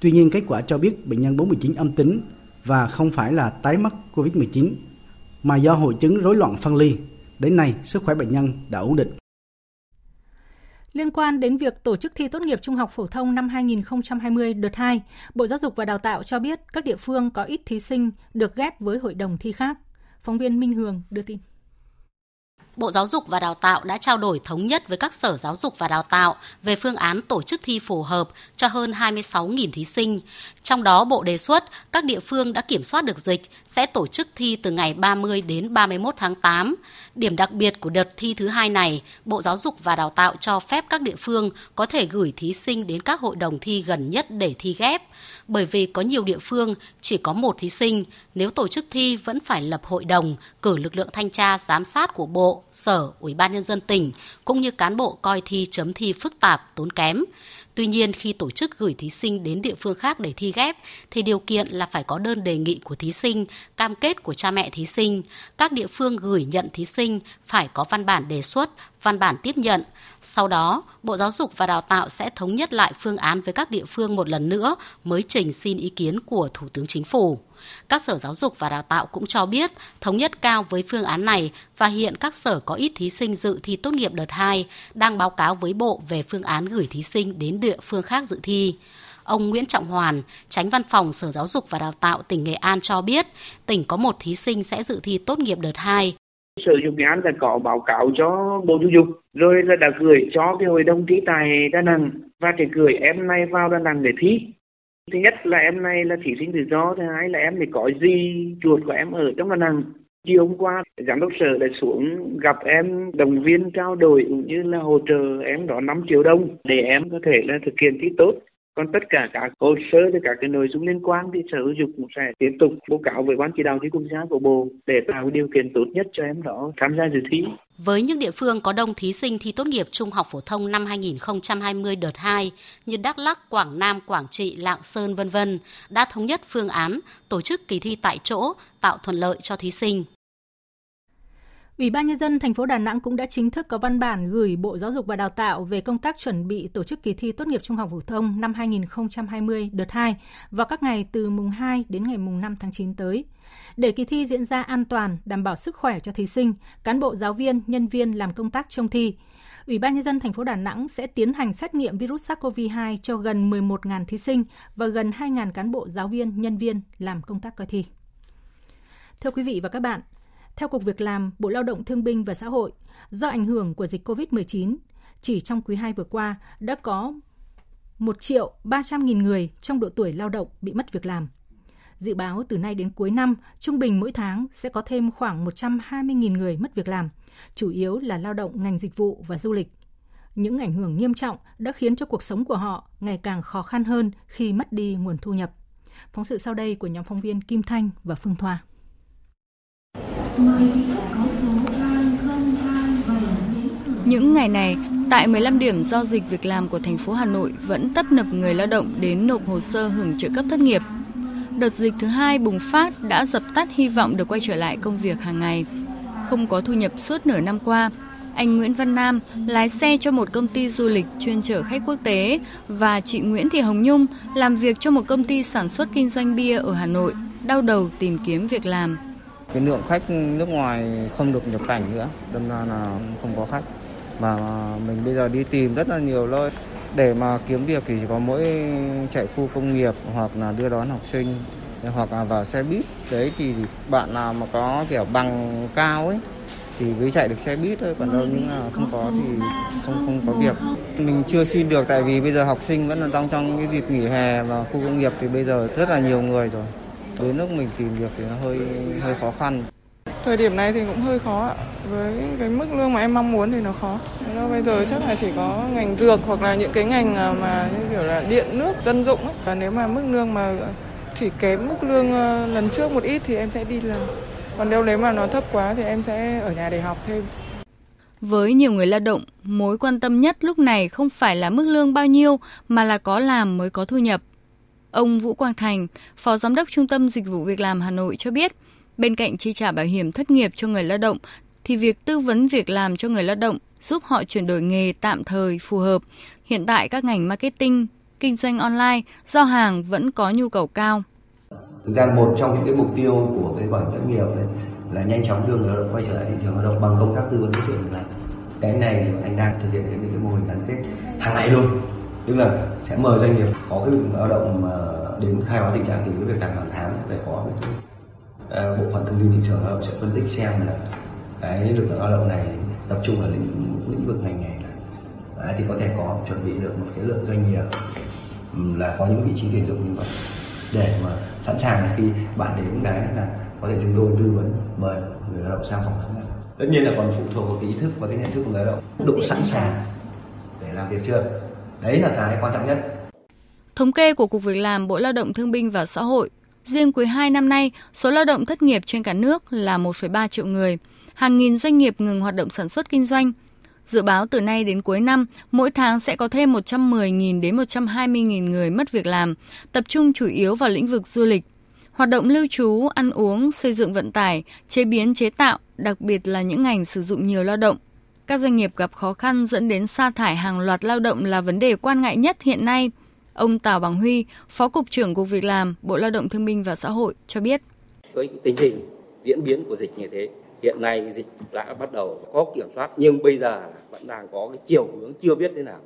Tuy nhiên, kết quả cho biết bệnh nhân 49 âm tính và không phải là tái mắc COVID-19, mà do hội chứng rối loạn phân ly. Đến nay, sức khỏe bệnh nhân đã ổn định. Liên quan đến việc tổ chức thi tốt nghiệp trung học phổ thông năm 2020 đợt 2, Bộ Giáo dục và Đào tạo cho biết các địa phương có ít thí sinh được ghép với hội đồng thi khác. Phóng viên Minh Hường đưa tin. Bộ Giáo dục và Đào tạo đã trao đổi thống nhất với các sở giáo dục và đào tạo về phương án tổ chức thi phù hợp cho hơn 26.000 thí sinh. Trong đó, Bộ đề xuất các địa phương đã kiểm soát được dịch sẽ tổ chức thi từ ngày 30 đến 31 tháng 8. Điểm đặc biệt của đợt thi thứ hai này, Bộ Giáo dục và Đào tạo cho phép các địa phương có thể gửi thí sinh đến các hội đồng thi gần nhất để thi ghép. Bởi vì có nhiều địa phương chỉ có một thí sinh, nếu tổ chức thi vẫn phải lập hội đồng, cử lực lượng thanh tra giám sát của Bộ, Sở, Ủy ban Nhân dân tỉnh, cũng như cán bộ coi thi chấm thi phức tạp, tốn kém. Tuy nhiên, khi tổ chức gửi thí sinh đến địa phương khác để thi ghép, thì điều kiện là phải có đơn đề nghị của thí sinh, cam kết của cha mẹ thí sinh. Các địa phương gửi nhận thí sinh phải có văn bản đề xuất, văn bản tiếp nhận. Sau đó, Bộ Giáo dục và Đào tạo sẽ thống nhất lại phương án với các địa phương một lần nữa mới trình xin ý kiến của Thủ tướng Chính phủ. Các sở giáo dục và đào tạo cũng cho biết thống nhất cao với phương án này và hiện các sở có ít thí sinh dự thi tốt nghiệp đợt 2 đang báo cáo với Bộ về phương án gửi thí sinh đến địa phương khác dự thi. Ông Nguyễn Trọng Hoàn, tránh văn phòng Sở Giáo dục và Đào tạo tỉnh Nghệ An cho biết, tỉnh có một thí sinh sẽ dự thi tốt nghiệp đợt 2. Sở Dục Nghệ An đã có báo cáo cho Bộ Giáo dục, rồi là đã gửi cho cái hội đồng thi tại Đà Nẵng và thì gửi em này vào Đà Nẵng để thi thứ nhất là em này là thí sinh tự do, thứ hai là em thì có gì chuột của em ở trong đà nẵng chiều hôm qua giám đốc sở đã xuống gặp em, động viên, trao đổi cũng như là hỗ trợ em đó 5 triệu đồng để em có thể là thực hiện thi tốt còn tất cả các hồ sơ và các cái nội dung liên quan thì sở giáo dục cũng sẽ tiếp tục báo cáo với ban chỉ đạo thi quốc gia của bộ để tạo điều kiện tốt nhất cho em đó tham gia dự thi. Với những địa phương có đông thí sinh thi tốt nghiệp trung học phổ thông năm 2020 đợt 2 như Đắk Lắk, Quảng Nam, Quảng Trị, Lạng Sơn vân vân đã thống nhất phương án tổ chức kỳ thi tại chỗ tạo thuận lợi cho thí sinh. Ủy ban nhân dân thành phố Đà Nẵng cũng đã chính thức có văn bản gửi Bộ Giáo dục và Đào tạo về công tác chuẩn bị tổ chức kỳ thi tốt nghiệp trung học phổ thông năm 2020 đợt 2 vào các ngày từ mùng 2 đến ngày mùng 5 tháng 9 tới. Để kỳ thi diễn ra an toàn, đảm bảo sức khỏe cho thí sinh, cán bộ giáo viên, nhân viên làm công tác trông thi, Ủy ban nhân dân thành phố Đà Nẵng sẽ tiến hành xét nghiệm virus SARS-CoV-2 cho gần 11.000 thí sinh và gần 2.000 cán bộ giáo viên, nhân viên làm công tác coi thi. Thưa quý vị và các bạn, theo Cục Việc làm, Bộ Lao động Thương binh và Xã hội, do ảnh hưởng của dịch COVID-19, chỉ trong quý 2 vừa qua đã có 1 triệu 300 nghìn người trong độ tuổi lao động bị mất việc làm. Dự báo từ nay đến cuối năm, trung bình mỗi tháng sẽ có thêm khoảng 120 nghìn người mất việc làm, chủ yếu là lao động ngành dịch vụ và du lịch. Những ảnh hưởng nghiêm trọng đã khiến cho cuộc sống của họ ngày càng khó khăn hơn khi mất đi nguồn thu nhập. Phóng sự sau đây của nhóm phóng viên Kim Thanh và Phương Thoa. Những ngày này, tại 15 điểm giao dịch việc làm của thành phố Hà Nội vẫn tấp nập người lao động đến nộp hồ sơ hưởng trợ cấp thất nghiệp. Đợt dịch thứ hai bùng phát đã dập tắt hy vọng được quay trở lại công việc hàng ngày. Không có thu nhập suốt nửa năm qua, anh Nguyễn Văn Nam lái xe cho một công ty du lịch chuyên chở khách quốc tế và chị Nguyễn Thị Hồng Nhung làm việc cho một công ty sản xuất kinh doanh bia ở Hà Nội, đau đầu tìm kiếm việc làm cái lượng khách nước ngoài không được nhập cảnh nữa, đâm ra là không có khách. Và mình bây giờ đi tìm rất là nhiều nơi. Để mà kiếm việc thì chỉ có mỗi chạy khu công nghiệp hoặc là đưa đón học sinh, hoặc là vào xe buýt. Đấy, thì bạn nào mà có kiểu bằng cao ấy, thì mới chạy được xe buýt thôi. Còn đâu những là không có thì không không có việc. Mình chưa xin được, tại vì bây giờ học sinh vẫn là trong trong cái dịp nghỉ hè và khu công nghiệp thì bây giờ rất là nhiều người rồi đến lúc mình tìm việc thì nó hơi hơi khó khăn. Thời điểm này thì cũng hơi khó ạ. Với cái mức lương mà em mong muốn thì nó khó. Nó bây giờ chắc là chỉ có ngành dược hoặc là những cái ngành à, mà như kiểu là điện nước dân dụng ấy. và nếu mà mức lương mà chỉ kém mức lương ờ, lần trước một ít thì em sẽ đi làm. Còn nếu nếu mà nó thấp quá thì em sẽ ở nhà để học thêm. Với nhiều người lao động, mối quan tâm nhất lúc này không phải là mức lương bao nhiêu mà là có làm mới có thu nhập. Ông Vũ Quang Thành, Phó Giám đốc Trung tâm Dịch vụ Việc làm Hà Nội cho biết, bên cạnh chi trả bảo hiểm thất nghiệp cho người lao động, thì việc tư vấn việc làm cho người lao động giúp họ chuyển đổi nghề tạm thời phù hợp. Hiện tại các ngành marketing, kinh doanh online, giao hàng vẫn có nhu cầu cao. Thực ra một trong những cái mục tiêu của cái bảo hiểm thất nghiệp đấy là nhanh chóng đưa người lao động quay trở lại thị trường lao động bằng công tác tư vấn giới thiệu việc làm. Cái này thì anh đang thực hiện những cái mô hình gắn kết hàng ngày luôn. Tức là sẽ mời doanh nghiệp có cái lực lượng lao động mà đến khai báo tình trạng tìm kiếm việc làm hàng tháng phải có uh, bộ phận thông tin thị trường lao động sẽ phân tích xem là cái lực lượng lao động này tập trung vào lĩnh, lĩnh vực ngành nghề này Đấy, thì có thể có chuẩn bị được một cái lượng doanh nghiệp là có những vị trí tuyển dụng như vậy. Để mà sẵn sàng là khi bạn đến đấy là có thể chúng tôi tư vấn mời người lao động sang phỏng vấn tất nhiên là còn phụ thuộc vào cái ý thức và cái nhận thức của người lao động. Độ sẵn sàng để làm việc chưa? Đấy là cái quan trọng nhất Thống kê của Cục Việc làm Bộ Lao động Thương binh và Xã hội, riêng quý 2 năm nay, số lao động thất nghiệp trên cả nước là 1,3 triệu người. Hàng nghìn doanh nghiệp ngừng hoạt động sản xuất kinh doanh. Dự báo từ nay đến cuối năm, mỗi tháng sẽ có thêm 110.000 đến 120.000 người mất việc làm, tập trung chủ yếu vào lĩnh vực du lịch. Hoạt động lưu trú, ăn uống, xây dựng vận tải, chế biến chế tạo, đặc biệt là những ngành sử dụng nhiều lao động. Các doanh nghiệp gặp khó khăn dẫn đến sa thải hàng loạt lao động là vấn đề quan ngại nhất hiện nay – Ông Tào Bằng Huy, Phó Cục trưởng Cục Việc làm, Bộ Lao động Thương binh và Xã hội cho biết. Với tình hình diễn biến của dịch như thế, hiện nay dịch đã bắt đầu có kiểm soát nhưng bây giờ vẫn đang có cái chiều hướng chưa biết thế nào.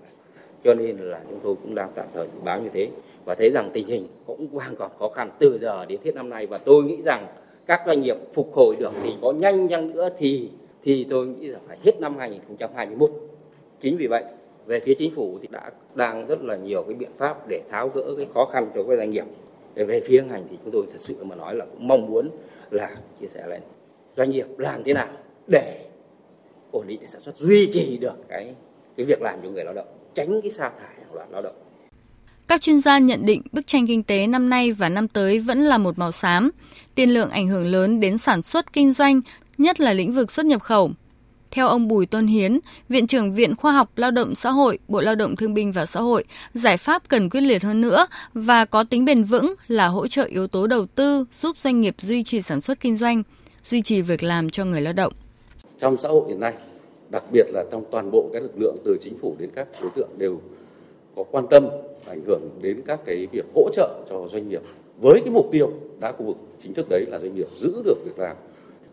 Cho nên là chúng tôi cũng đang tạm thời báo như thế và thấy rằng tình hình cũng đang còn khó khăn từ giờ đến hết năm nay và tôi nghĩ rằng các doanh nghiệp phục hồi được thì có nhanh chăng nữa thì thì tôi nghĩ là phải hết năm 2021. Chính vì vậy về phía chính phủ thì đã đang rất là nhiều cái biện pháp để tháo gỡ cái khó khăn cho các doanh nghiệp. Để về phía ngành thì chúng tôi thật sự mà nói là cũng mong muốn là chia sẻ lên doanh nghiệp làm thế nào để ổn định sản xuất duy trì được cái cái việc làm cho người lao động tránh cái sa thải hàng loạt lao động. Các chuyên gia nhận định bức tranh kinh tế năm nay và năm tới vẫn là một màu xám, tiền lượng ảnh hưởng lớn đến sản xuất kinh doanh, nhất là lĩnh vực xuất nhập khẩu. Theo ông Bùi Tôn Hiến, Viện trưởng Viện Khoa học Lao động Xã hội, Bộ Lao động Thương binh và Xã hội, giải pháp cần quyết liệt hơn nữa và có tính bền vững là hỗ trợ yếu tố đầu tư giúp doanh nghiệp duy trì sản xuất kinh doanh, duy trì việc làm cho người lao động. Trong xã hội hiện nay, đặc biệt là trong toàn bộ các lực lượng từ chính phủ đến các đối tượng đều có quan tâm ảnh hưởng đến các cái việc hỗ trợ cho doanh nghiệp với cái mục tiêu đã khu vực chính thức đấy là doanh nghiệp giữ được việc làm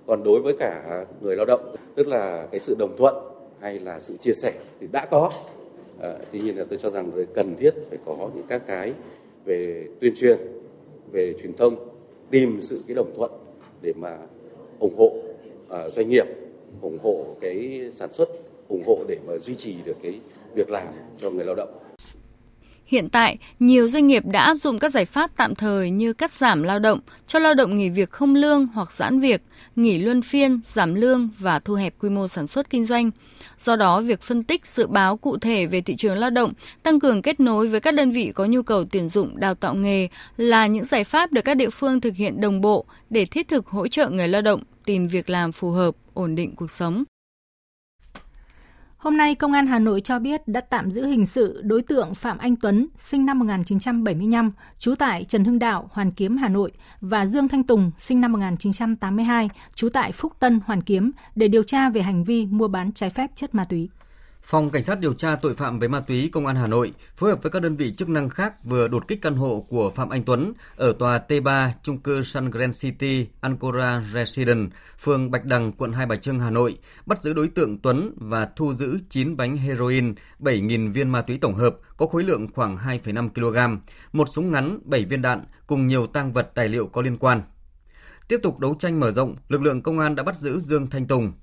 còn đối với cả người lao động tức là cái sự đồng thuận hay là sự chia sẻ thì đã có. À, tuy nhiên là tôi cho rằng cần thiết phải có những các cái về tuyên truyền về truyền thông tìm sự cái đồng thuận để mà ủng hộ à, doanh nghiệp ủng hộ cái sản xuất ủng hộ để mà duy trì được cái việc làm cho người lao động. Hiện tại, nhiều doanh nghiệp đã áp dụng các giải pháp tạm thời như cắt giảm lao động, cho lao động nghỉ việc không lương hoặc giãn việc, nghỉ luân phiên, giảm lương và thu hẹp quy mô sản xuất kinh doanh. Do đó, việc phân tích dự báo cụ thể về thị trường lao động, tăng cường kết nối với các đơn vị có nhu cầu tuyển dụng đào tạo nghề là những giải pháp được các địa phương thực hiện đồng bộ để thiết thực hỗ trợ người lao động tìm việc làm phù hợp, ổn định cuộc sống. Hôm nay, Công an Hà Nội cho biết đã tạm giữ hình sự đối tượng Phạm Anh Tuấn, sinh năm 1975, trú tại Trần Hưng Đạo, Hoàn Kiếm, Hà Nội, và Dương Thanh Tùng, sinh năm 1982, trú tại Phúc Tân, Hoàn Kiếm, để điều tra về hành vi mua bán trái phép chất ma túy. Phòng Cảnh sát điều tra tội phạm về ma túy Công an Hà Nội phối hợp với các đơn vị chức năng khác vừa đột kích căn hộ của Phạm Anh Tuấn ở tòa T3 trung cư Sun Grand City Ancora Residence, phường Bạch Đằng, quận Hai Bà Trưng, Hà Nội, bắt giữ đối tượng Tuấn và thu giữ 9 bánh heroin, 7.000 viên ma túy tổng hợp có khối lượng khoảng 2,5 kg, một súng ngắn, 7 viên đạn cùng nhiều tang vật tài liệu có liên quan. Tiếp tục đấu tranh mở rộng, lực lượng công an đã bắt giữ Dương Thanh Tùng,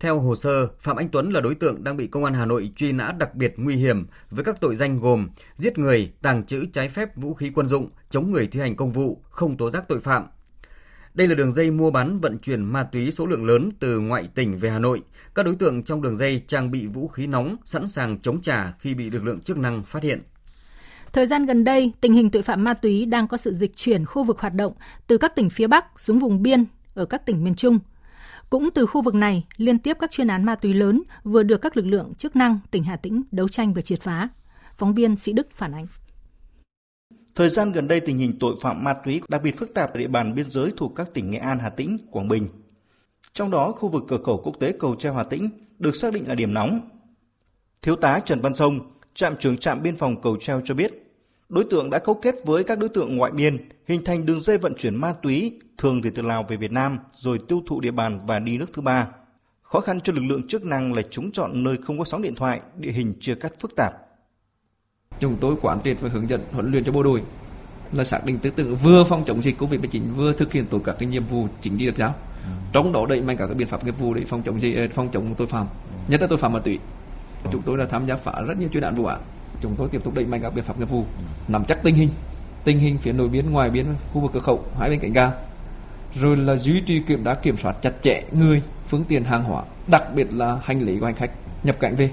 theo hồ sơ, Phạm Anh Tuấn là đối tượng đang bị công an Hà Nội truy nã đặc biệt nguy hiểm với các tội danh gồm giết người, tàng trữ trái phép vũ khí quân dụng, chống người thi hành công vụ, không tố giác tội phạm. Đây là đường dây mua bán vận chuyển ma túy số lượng lớn từ ngoại tỉnh về Hà Nội. Các đối tượng trong đường dây trang bị vũ khí nóng sẵn sàng chống trả khi bị lực lượng chức năng phát hiện. Thời gian gần đây, tình hình tội phạm ma túy đang có sự dịch chuyển khu vực hoạt động từ các tỉnh phía Bắc xuống vùng biên ở các tỉnh miền Trung – cũng từ khu vực này, liên tiếp các chuyên án ma túy lớn vừa được các lực lượng chức năng tỉnh Hà Tĩnh đấu tranh và triệt phá. Phóng viên Sĩ Đức phản ánh. Thời gian gần đây tình hình tội phạm ma túy đặc biệt phức tạp tại địa bàn biên giới thuộc các tỉnh Nghệ An, Hà Tĩnh, Quảng Bình. Trong đó, khu vực cửa khẩu quốc tế cầu treo Hà Tĩnh được xác định là điểm nóng. Thiếu tá Trần Văn Sông, trạm trưởng trạm biên phòng cầu treo cho biết, đối tượng đã cấu kết với các đối tượng ngoại biên, hình thành đường dây vận chuyển ma túy, thường thì từ Lào về Việt Nam, rồi tiêu thụ địa bàn và đi nước thứ ba. Khó khăn cho lực lượng chức năng là chúng chọn nơi không có sóng điện thoại, địa hình chia cắt phức tạp. Chúng tôi quán triệt và hướng dẫn huấn luyện cho bộ đội là xác định tư tưởng vừa phòng chống dịch Covid-19 vừa thực hiện tốt các cái nhiệm vụ chính trị được giao. Ừ. Trong đó đẩy mạnh các cái biện pháp nghiệp vụ để phòng chống dịch, phòng chống tội phạm, nhất là tội phạm ma túy. Ừ. Chúng tôi đã tham gia phá rất nhiều chuyên án vụ án. Chúng tôi tiếp tục đẩy mạnh các biện pháp nghiệp vụ, nắm chắc tình hình, tình hình phía nội biên, ngoài biên, khu vực cửa khẩu, hai bên cạnh ga, rồi là duy trì kiểm đã kiểm soát chặt chẽ người phương tiện hàng hóa đặc biệt là hành lý của hành khách nhập cảnh về.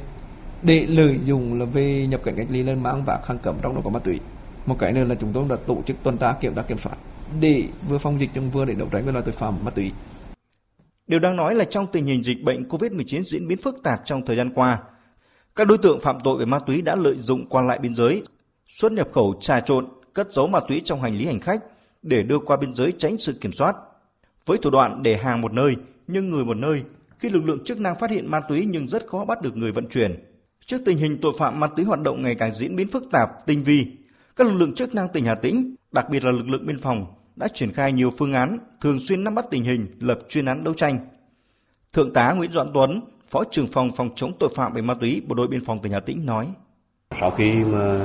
Để lợi dụng là về nhập cảnh cách ly lên mang và hàng cấm trong đó có ma túy. Một cái nữa là chúng tôi đã tổ chức tuần tra kiểm tra kiểm soát để vừa phòng dịch nhưng vừa để đấu tranh với loại tội phạm ma túy. Điều đang nói là trong tình hình dịch bệnh COVID-19 diễn biến phức tạp trong thời gian qua, các đối tượng phạm tội về ma túy đã lợi dụng qua lại biên giới, xuất nhập khẩu trà trộn, cất giấu ma túy trong hành lý hành khách để đưa qua biên giới tránh sự kiểm soát. Với thủ đoạn để hàng một nơi nhưng người một nơi, khi lực lượng chức năng phát hiện ma túy nhưng rất khó bắt được người vận chuyển. Trước tình hình tội phạm ma túy hoạt động ngày càng diễn biến phức tạp, tinh vi, các lực lượng chức năng tỉnh Hà Tĩnh, đặc biệt là lực lượng biên phòng, đã triển khai nhiều phương án, thường xuyên nắm bắt tình hình, lập chuyên án đấu tranh. Thượng tá Nguyễn Doãn Tuấn, Phó trưởng phòng phòng chống tội phạm về ma túy, Bộ đội biên phòng tỉnh Hà Tĩnh nói: Sau khi mà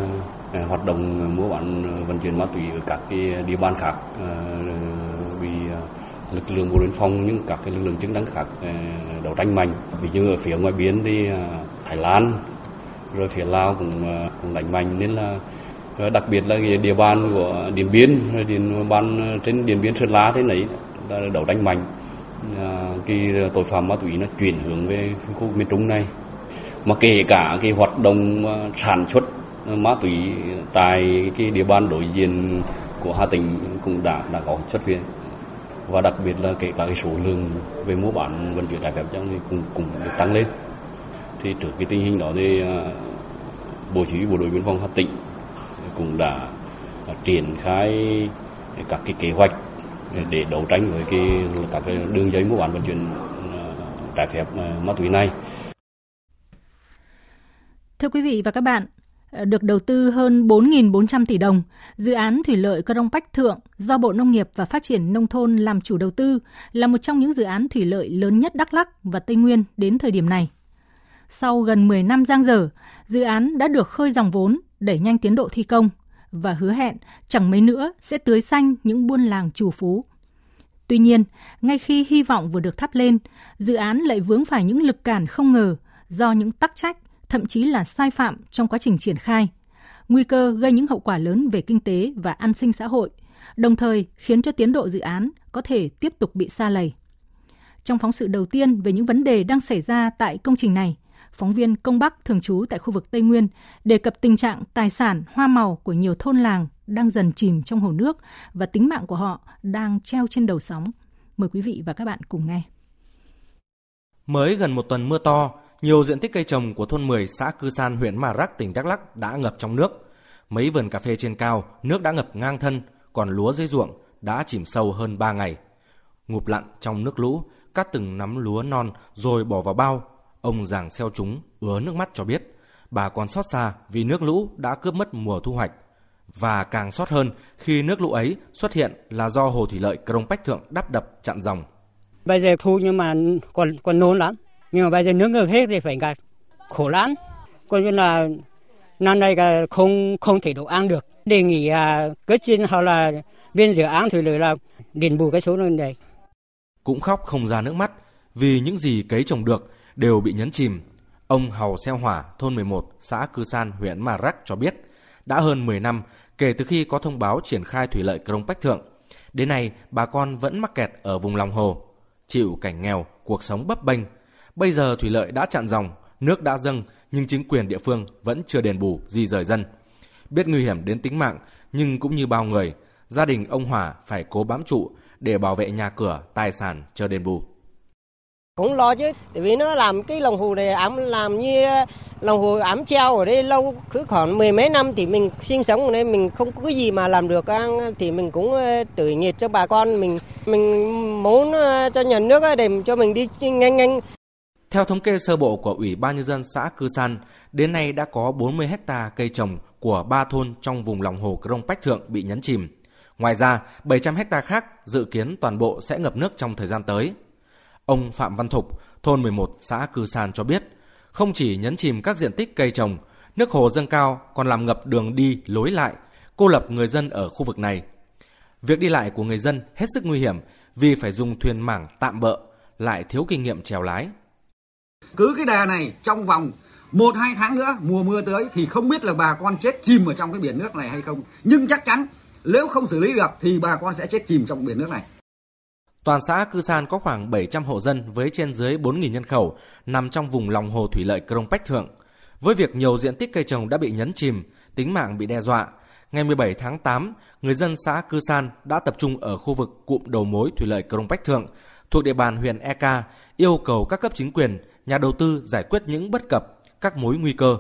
à, hoạt động mua bán à, vận chuyển ma túy ở các cái địa bàn khác à, vì bị lực lượng bộ đội biên phòng nhưng các cái lực lượng chức năng khác đấu tranh mạnh. Ví dụ ở phía ngoài biên thì Thái Lan, rồi phía Lào cũng cũng đánh mạnh. Nên là đặc biệt là địa bàn của Điện Biên, rồi địa bàn trên Điện Biên Sơn La thế này đấu tranh mạnh. Ờ, cái ờ, tội phạm ma túy nó chuyển hướng về khu miền Trung này. Mà kể cả cái hoạt động ờ, sản xuất ma túy tại cái địa bàn đối diện của Hà Tĩnh cũng đã đã có xuất hiện. Và đặc biệt là kể cả cái số lượng về mua bán, vận chuyển trái phép trong thì cũng cũng được tăng lên. Thì trước cái tình hình đó thì bộ chỉ huy bộ đội biên phòng hà tĩnh cũng đã triển khai các cái kế hoạch để đấu tranh với cái các cái đường dây mua bán vận chuyển ờ, trái phép ờ, ma túy này. Thưa quý vị và các bạn, ờ, được đầu tư hơn 4.400 tỷ đồng. Dự án thủy lợi Crong Bách Thượng do Bộ Nông nghiệp và Phát triển Nông thôn làm chủ đầu tư là một trong những dự án thủy lợi lớn nhất Đắk Lắc và Tây Nguyên đến thời điểm này. Sau gần 10 năm giang dở, dự án đã được khơi dòng vốn, đẩy nhanh tiến độ thi công và hứa hẹn chẳng mấy nữa sẽ tưới xanh những buôn làng chủ phú. Tuy nhiên, ngay khi hy vọng vừa được thắp lên, dự án lại vướng phải những lực cản không ngờ do những tắc trách thậm chí là sai phạm trong quá trình triển khai, nguy cơ gây những hậu quả lớn về kinh tế và an sinh xã hội, đồng thời khiến cho tiến độ dự án có thể tiếp tục bị xa lầy. Trong phóng sự đầu tiên về những vấn đề đang xảy ra tại công trình này, phóng viên Công Bắc thường trú tại khu vực Tây Nguyên đề cập tình trạng tài sản hoa màu của nhiều thôn làng đang dần chìm trong hồ nước và tính mạng của họ đang treo trên đầu sóng. Mời quý vị và các bạn cùng nghe. Mới gần một tuần mưa to, nhiều diện tích cây trồng của thôn 10 xã Cư San huyện Mà Rắc tỉnh Đắk Lắk đã ngập trong nước. Mấy vườn cà phê trên cao, nước đã ngập ngang thân, còn lúa dưới ruộng đã chìm sâu hơn 3 ngày. Ngụp lặn trong nước lũ, cắt từng nắm lúa non rồi bỏ vào bao. Ông giàng xeo chúng, ứa nước mắt cho biết, bà còn xót xa vì nước lũ đã cướp mất mùa thu hoạch. Và càng xót hơn khi nước lũ ấy xuất hiện là do hồ thủy lợi Crong Bách Thượng đắp đập chặn dòng. Bây giờ thu nhưng mà còn còn nôn lắm nhưng mà bây giờ nước ngược hết thì phải cả khổ lắm coi như là năm nay không không thể đủ ăn được đề nghị à, cấp trên hoặc là bên dự án thủy lợi là đền bù cái số này cũng khóc không ra nước mắt vì những gì cấy trồng được đều bị nhấn chìm ông Hầu Xeo Hỏa thôn 11 xã Cư San huyện Mà Rắc cho biết đã hơn 10 năm kể từ khi có thông báo triển khai thủy lợi Crong Bách Thượng đến nay bà con vẫn mắc kẹt ở vùng lòng hồ chịu cảnh nghèo cuộc sống bấp bênh Bây giờ thủy lợi đã chặn dòng, nước đã dâng nhưng chính quyền địa phương vẫn chưa đền bù di rời dân. Biết nguy hiểm đến tính mạng nhưng cũng như bao người, gia đình ông Hòa phải cố bám trụ để bảo vệ nhà cửa, tài sản chờ đền bù. Cũng lo chứ, tại vì nó làm cái lòng hồ này ấm làm như ờ, lòng hồ ấm treo ở đây lâu cứ khoảng mười mấy năm thì mình sinh sống ở đây mình không có cái gì mà làm được ờ, thì mình cũng ờ, tự nghiệp cho bà con mình mình muốn cho nhà nước để cho mình đi nhanh nhanh. Theo thống kê sơ bộ của Ủy ban nhân dân xã Cư San, đến nay đã có 40 hecta cây trồng của ba thôn trong vùng lòng hồ Crong Bách Thượng bị nhấn chìm. Ngoài ra, 700 hecta khác dự kiến toàn bộ sẽ ngập nước trong thời gian tới. Ông Phạm Văn Thục, thôn 11 xã Cư San cho biết, không chỉ nhấn chìm các diện tích cây trồng, nước hồ dâng cao còn làm ngập đường đi lối lại, cô lập người dân ở khu vực này. Việc đi lại của người dân hết sức nguy hiểm vì phải dùng thuyền mảng tạm bợ, lại thiếu kinh nghiệm chèo lái. Cứ cái đà này trong vòng một hai tháng nữa mùa mưa tới thì không biết là bà con chết chìm ở trong cái biển nước này hay không nhưng chắc chắn nếu không xử lý được thì bà con sẽ chết chìm trong biển nước này Toàn xã Cư San có khoảng 700 hộ dân với trên dưới 4.000 nhân khẩu nằm trong vùng lòng hồ thủy lợi Krông Pách Thượng. Với việc nhiều diện tích cây trồng đã bị nhấn chìm, tính mạng bị đe dọa, ngày 17 tháng 8, người dân xã Cư San đã tập trung ở khu vực cụm đầu mối thủy lợi Krông Pách Thượng thuộc địa bàn huyện EK yêu cầu các cấp chính quyền, nhà đầu tư giải quyết những bất cập, các mối nguy cơ.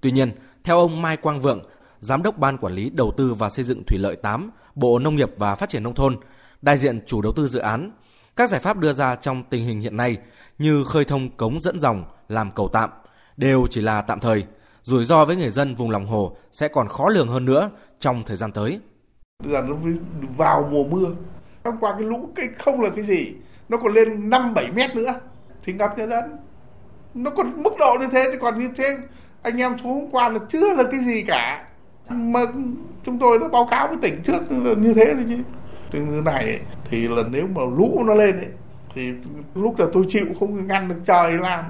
Tuy nhiên, theo ông Mai Quang Vượng, Giám đốc Ban Quản lý Đầu tư và Xây dựng Thủy lợi 8, Bộ Nông nghiệp và Phát triển Nông thôn, đại diện chủ đầu tư dự án, các giải pháp đưa ra trong tình hình hiện nay như khơi thông cống dẫn dòng, làm cầu tạm đều chỉ là tạm thời. Rủi ro với người dân vùng lòng hồ sẽ còn khó lường hơn nữa trong thời gian tới. Là nó vào mùa mưa, hôm qua cái lũ cái không là cái gì, nó còn lên 5 7 mét nữa thì ngập nhà dân. Nó còn mức độ như thế thì còn như thế anh em xuống hôm qua là chưa là cái gì cả mà chúng tôi đã báo cáo với tỉnh trước như thế rồi chứ như này thì là nếu mà lũ nó lên ấy, thì lúc là tôi chịu không ngăn được trời làm.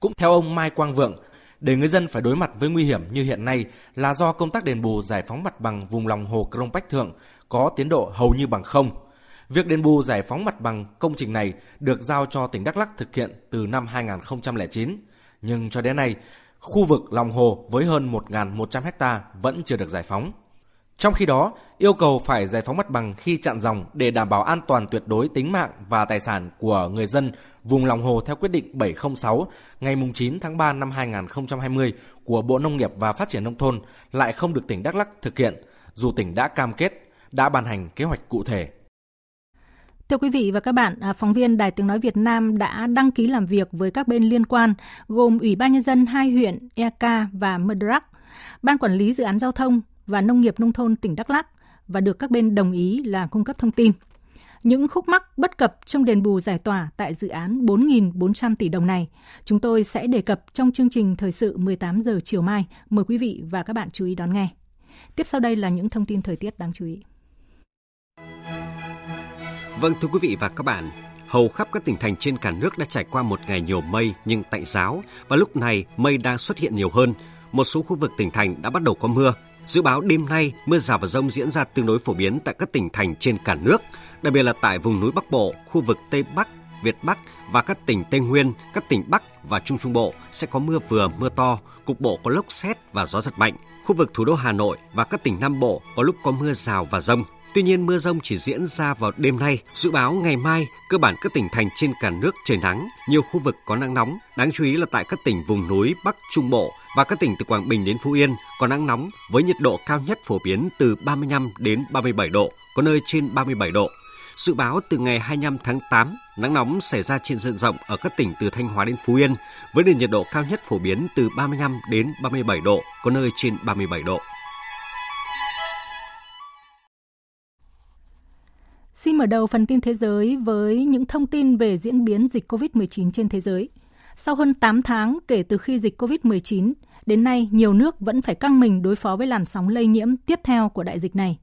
Cũng theo ông Mai Quang Vượng, để người dân phải đối mặt với nguy hiểm như hiện nay là do công tác đền bù giải phóng mặt bằng vùng lòng hồ Crong Bách Thượng có tiến độ hầu như bằng không. Việc đền bù giải phóng mặt bằng công trình này được giao cho tỉnh Đắk Lắk thực hiện từ năm 2009, nhưng cho đến nay, khu vực lòng hồ với hơn 1.100 ha vẫn chưa được giải phóng. Trong khi đó, yêu cầu phải giải phóng mặt bằng khi chặn dòng để đảm bảo an toàn tuyệt đối tính mạng và tài sản của người dân vùng lòng hồ theo quyết định 706 ngày 9 tháng 3 năm 2020 của Bộ Nông nghiệp và Phát triển Nông thôn lại không được tỉnh Đắk lắc thực hiện, dù tỉnh đã cam kết, đã ban hành kế hoạch cụ thể. Thưa quý vị và các bạn, à, phóng viên Đài Tiếng Nói Việt Nam đã đăng ký làm việc với các bên liên quan, gồm Ủy ban Nhân dân hai huyện Eka và Mơ Ban Quản lý Dự án Giao thông, và Nông nghiệp Nông thôn tỉnh Đắk Lắk và được các bên đồng ý là cung cấp thông tin. Những khúc mắc bất cập trong đền bù giải tỏa tại dự án 4.400 tỷ đồng này, chúng tôi sẽ đề cập trong chương trình thời sự 18 giờ chiều mai. Mời quý vị và các bạn chú ý đón nghe. Tiếp sau đây là những thông tin thời tiết đáng chú ý. Vâng thưa quý vị và các bạn, hầu khắp các tỉnh thành trên cả nước đã trải qua một ngày nhiều mây nhưng tạnh giáo và lúc này mây đang xuất hiện nhiều hơn. Một số khu vực tỉnh thành đã bắt đầu có mưa, Dự báo đêm nay mưa rào và rông diễn ra tương đối phổ biến tại các tỉnh thành trên cả nước, đặc biệt là tại vùng núi Bắc Bộ, khu vực Tây Bắc, Việt Bắc và các tỉnh Tây Nguyên, các tỉnh Bắc và Trung Trung Bộ sẽ có mưa vừa mưa to, cục bộ có lốc xét và gió giật mạnh. Khu vực thủ đô Hà Nội và các tỉnh Nam Bộ có lúc có mưa rào và rông. Tuy nhiên mưa rông chỉ diễn ra vào đêm nay. Dự báo ngày mai, cơ bản các tỉnh thành trên cả nước trời nắng, nhiều khu vực có nắng nóng. Đáng chú ý là tại các tỉnh vùng núi Bắc Trung Bộ và các tỉnh từ Quảng Bình đến Phú Yên có nắng nóng với nhiệt độ cao nhất phổ biến từ 35 đến 37 độ, có nơi trên 37 độ. Dự báo từ ngày 25 tháng 8, nắng nóng xảy ra trên diện rộng ở các tỉnh từ Thanh Hóa đến Phú Yên với nền nhiệt độ cao nhất phổ biến từ 35 đến 37 độ, có nơi trên 37 độ. Xin mở đầu phần tin thế giới với những thông tin về diễn biến dịch COVID-19 trên thế giới. Sau hơn 8 tháng kể từ khi dịch COVID-19, đến nay nhiều nước vẫn phải căng mình đối phó với làn sóng lây nhiễm tiếp theo của đại dịch này.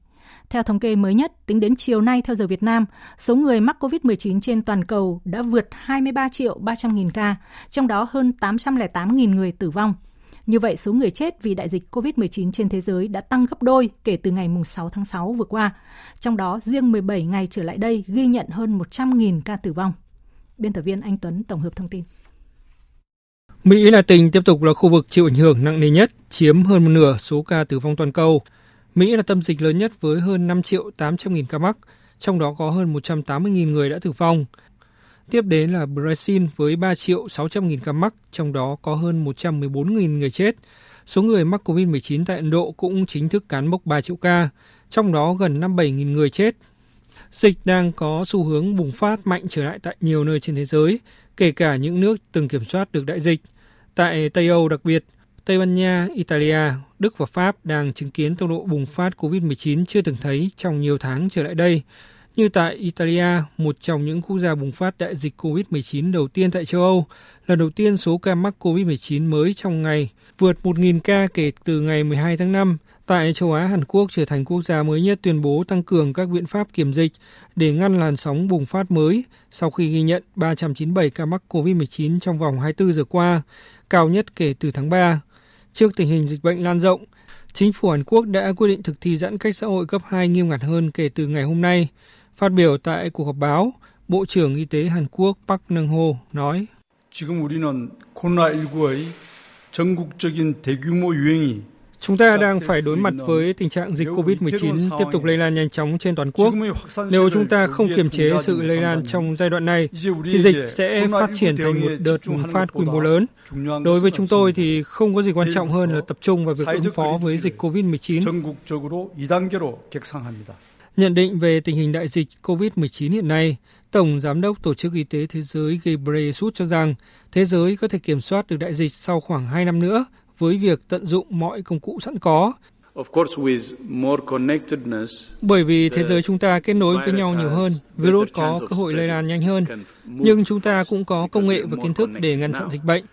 Theo thống kê mới nhất, tính đến chiều nay theo giờ Việt Nam, số người mắc COVID-19 trên toàn cầu đã vượt 23 triệu 300 nghìn ca, trong đó hơn 808 nghìn người tử vong. Như vậy, số người chết vì đại dịch COVID-19 trên thế giới đã tăng gấp đôi kể từ ngày 6 tháng 6 vừa qua. Trong đó, riêng 17 ngày trở lại đây ghi nhận hơn 100.000 ca tử vong. Biên tập viên Anh Tuấn tổng hợp thông tin. Mỹ là tỉnh tiếp tục là khu vực chịu ảnh hưởng nặng nề nhất, chiếm hơn một nửa số ca tử vong toàn cầu. Mỹ là tâm dịch lớn nhất với hơn 5 triệu 800 nghìn ca mắc, trong đó có hơn 180 nghìn người đã tử vong. Tiếp đến là Brazil với 3 triệu 600 nghìn ca mắc, trong đó có hơn 114 nghìn người chết. Số người mắc COVID-19 tại Ấn Độ cũng chính thức cán mốc 3 triệu ca, trong đó gần 57 nghìn người chết. Dịch đang có xu hướng bùng phát mạnh trở lại tại nhiều nơi trên thế giới, kể cả những nước từng kiểm soát được đại dịch. Tại Tây Âu đặc biệt, Tây Ban Nha, Italia, Đức và Pháp đang chứng kiến tốc độ bùng phát COVID-19 chưa từng thấy trong nhiều tháng trở lại đây. Như tại Italia, một trong những quốc gia bùng phát đại dịch COVID-19 đầu tiên tại châu Âu, lần đầu tiên số ca mắc COVID-19 mới trong ngày vượt 1.000 ca kể từ ngày 12 tháng 5. Tại châu Á, Hàn Quốc trở thành quốc gia mới nhất tuyên bố tăng cường các biện pháp kiểm dịch để ngăn làn sóng bùng phát mới sau khi ghi nhận 397 ca mắc COVID-19 trong vòng 24 giờ qua, cao nhất kể từ tháng 3. Trước tình hình dịch bệnh lan rộng, chính phủ Hàn Quốc đã quyết định thực thi giãn cách xã hội cấp 2 nghiêm ngặt hơn kể từ ngày hôm nay. Phát biểu tại cuộc họp báo, Bộ trưởng Y tế Hàn Quốc Park Nung-ho nói Chúng ta đang phải đối mặt với tình trạng dịch COVID-19 tiếp tục lây lan nhanh chóng trên toàn quốc. Nếu chúng ta không kiềm chế sự lây lan trong giai đoạn này, thì dịch sẽ phát triển thành một đợt bùng phát quy mô lớn. Đối với chúng tôi thì không có gì quan trọng hơn là tập trung vào việc ứng phó với dịch COVID-19. Nhận định về tình hình đại dịch COVID-19 hiện nay, Tổng Giám đốc Tổ chức Y tế Thế giới Ghebreyesus cho rằng thế giới có thể kiểm soát được đại dịch sau khoảng 2 năm nữa với việc tận dụng mọi công cụ sẵn có. Bởi vì thế giới chúng ta kết nối với nhau nhiều hơn, virus có cơ hội lây lan nhanh hơn, nhưng chúng ta cũng có công nghệ và kiến thức để ngăn chặn dịch bệnh.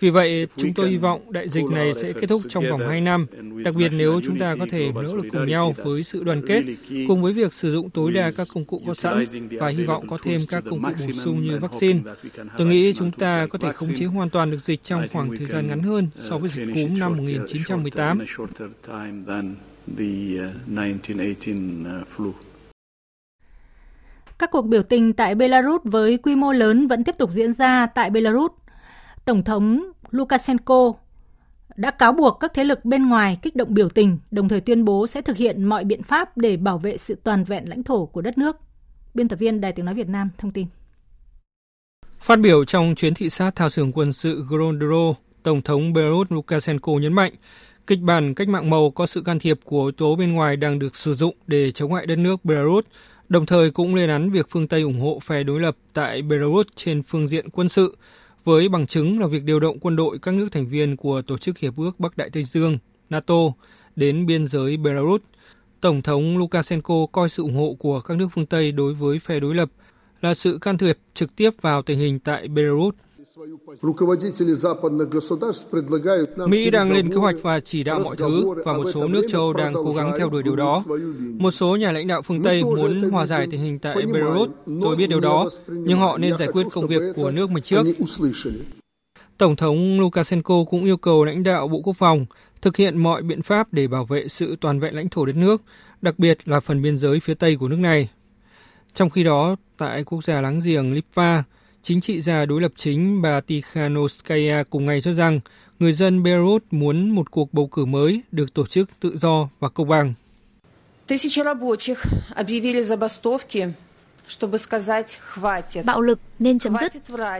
Vì vậy, chúng tôi hy vọng đại dịch này sẽ kết thúc trong vòng 2 năm, đặc biệt nếu chúng ta có thể nỗ lực cùng nhau với sự đoàn kết, cùng với việc sử dụng tối đa các công cụ có sẵn và hy vọng có thêm các công cụ bổ sung như vaccine. Tôi nghĩ chúng ta có thể khống chế hoàn toàn được dịch trong khoảng thời gian ngắn hơn so với dịch cúm năm 1918. Các cuộc biểu tình tại Belarus với quy mô lớn vẫn tiếp tục diễn ra tại Belarus Tổng thống Lukashenko đã cáo buộc các thế lực bên ngoài kích động biểu tình, đồng thời tuyên bố sẽ thực hiện mọi biện pháp để bảo vệ sự toàn vẹn lãnh thổ của đất nước. Biên tập viên Đài Tiếng Nói Việt Nam thông tin. Phát biểu trong chuyến thị sát thao trường quân sự Grondro, Tổng thống Belarus Lukashenko nhấn mạnh, kịch bản cách mạng màu có sự can thiệp của yếu tố bên ngoài đang được sử dụng để chống lại đất nước Belarus, đồng thời cũng lên án việc phương Tây ủng hộ phe đối lập tại Belarus trên phương diện quân sự, với bằng chứng là việc điều động quân đội các nước thành viên của Tổ chức Hiệp ước Bắc Đại Tây Dương, NATO, đến biên giới Belarus. Tổng thống Lukashenko coi sự ủng hộ của các nước phương Tây đối với phe đối lập là sự can thiệp trực tiếp vào tình hình tại Belarus Mỹ đang lên kế hoạch và chỉ đạo mọi thứ và một số nước châu đang cố gắng theo đuổi điều đó. Một số nhà lãnh đạo phương Tây muốn hòa giải tình hình tại Belarus, tôi biết điều đó, nhưng họ nên giải quyết công việc của nước mình trước. Tổng thống Lukashenko cũng yêu cầu lãnh đạo Bộ Quốc phòng thực hiện mọi biện pháp để bảo vệ sự toàn vẹn lãnh thổ đất nước, đặc biệt là phần biên giới phía Tây của nước này. Trong khi đó, tại quốc gia láng giềng Litva, Chính trị gia đối lập chính bà Tikhanovskaya cùng ngày cho rằng người dân Belarus muốn một cuộc bầu cử mới được tổ chức tự do và công bằng. Bạo lực nên chấm dứt,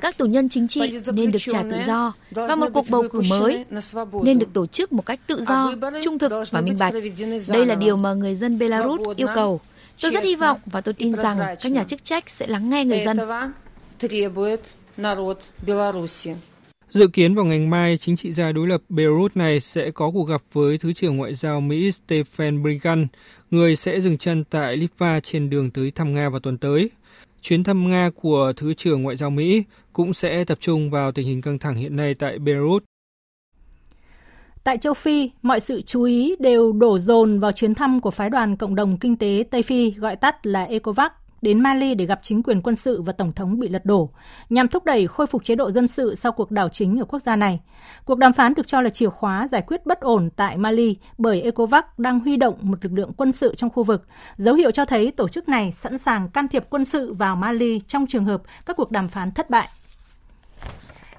các tù nhân chính trị nên được trả tự do và một cuộc bầu cử mới nên được tổ chức một cách tự do, trung thực và minh bạch. Đây là điều mà người dân Belarus yêu cầu. Tôi rất hy vọng và tôi tin rằng các nhà chức trách sẽ lắng nghe người dân требует народ Беларуси. Dự kiến vào ngày mai, chính trị gia đối lập Belarus này sẽ có cuộc gặp với Thứ trưởng Ngoại giao Mỹ Stephen Biegun, người sẽ dừng chân tại Litva trên đường tới thăm Nga vào tuần tới. Chuyến thăm Nga của Thứ trưởng Ngoại giao Mỹ cũng sẽ tập trung vào tình hình căng thẳng hiện nay tại Belarus. Tại châu Phi, mọi sự chú ý đều đổ dồn vào chuyến thăm của phái đoàn Cộng đồng Kinh tế Tây Phi gọi tắt là ECOWAS đến Mali để gặp chính quyền quân sự và tổng thống bị lật đổ, nhằm thúc đẩy khôi phục chế độ dân sự sau cuộc đảo chính ở quốc gia này. Cuộc đàm phán được cho là chìa khóa giải quyết bất ổn tại Mali bởi ECOWAS đang huy động một lực lượng quân sự trong khu vực, dấu hiệu cho thấy tổ chức này sẵn sàng can thiệp quân sự vào Mali trong trường hợp các cuộc đàm phán thất bại.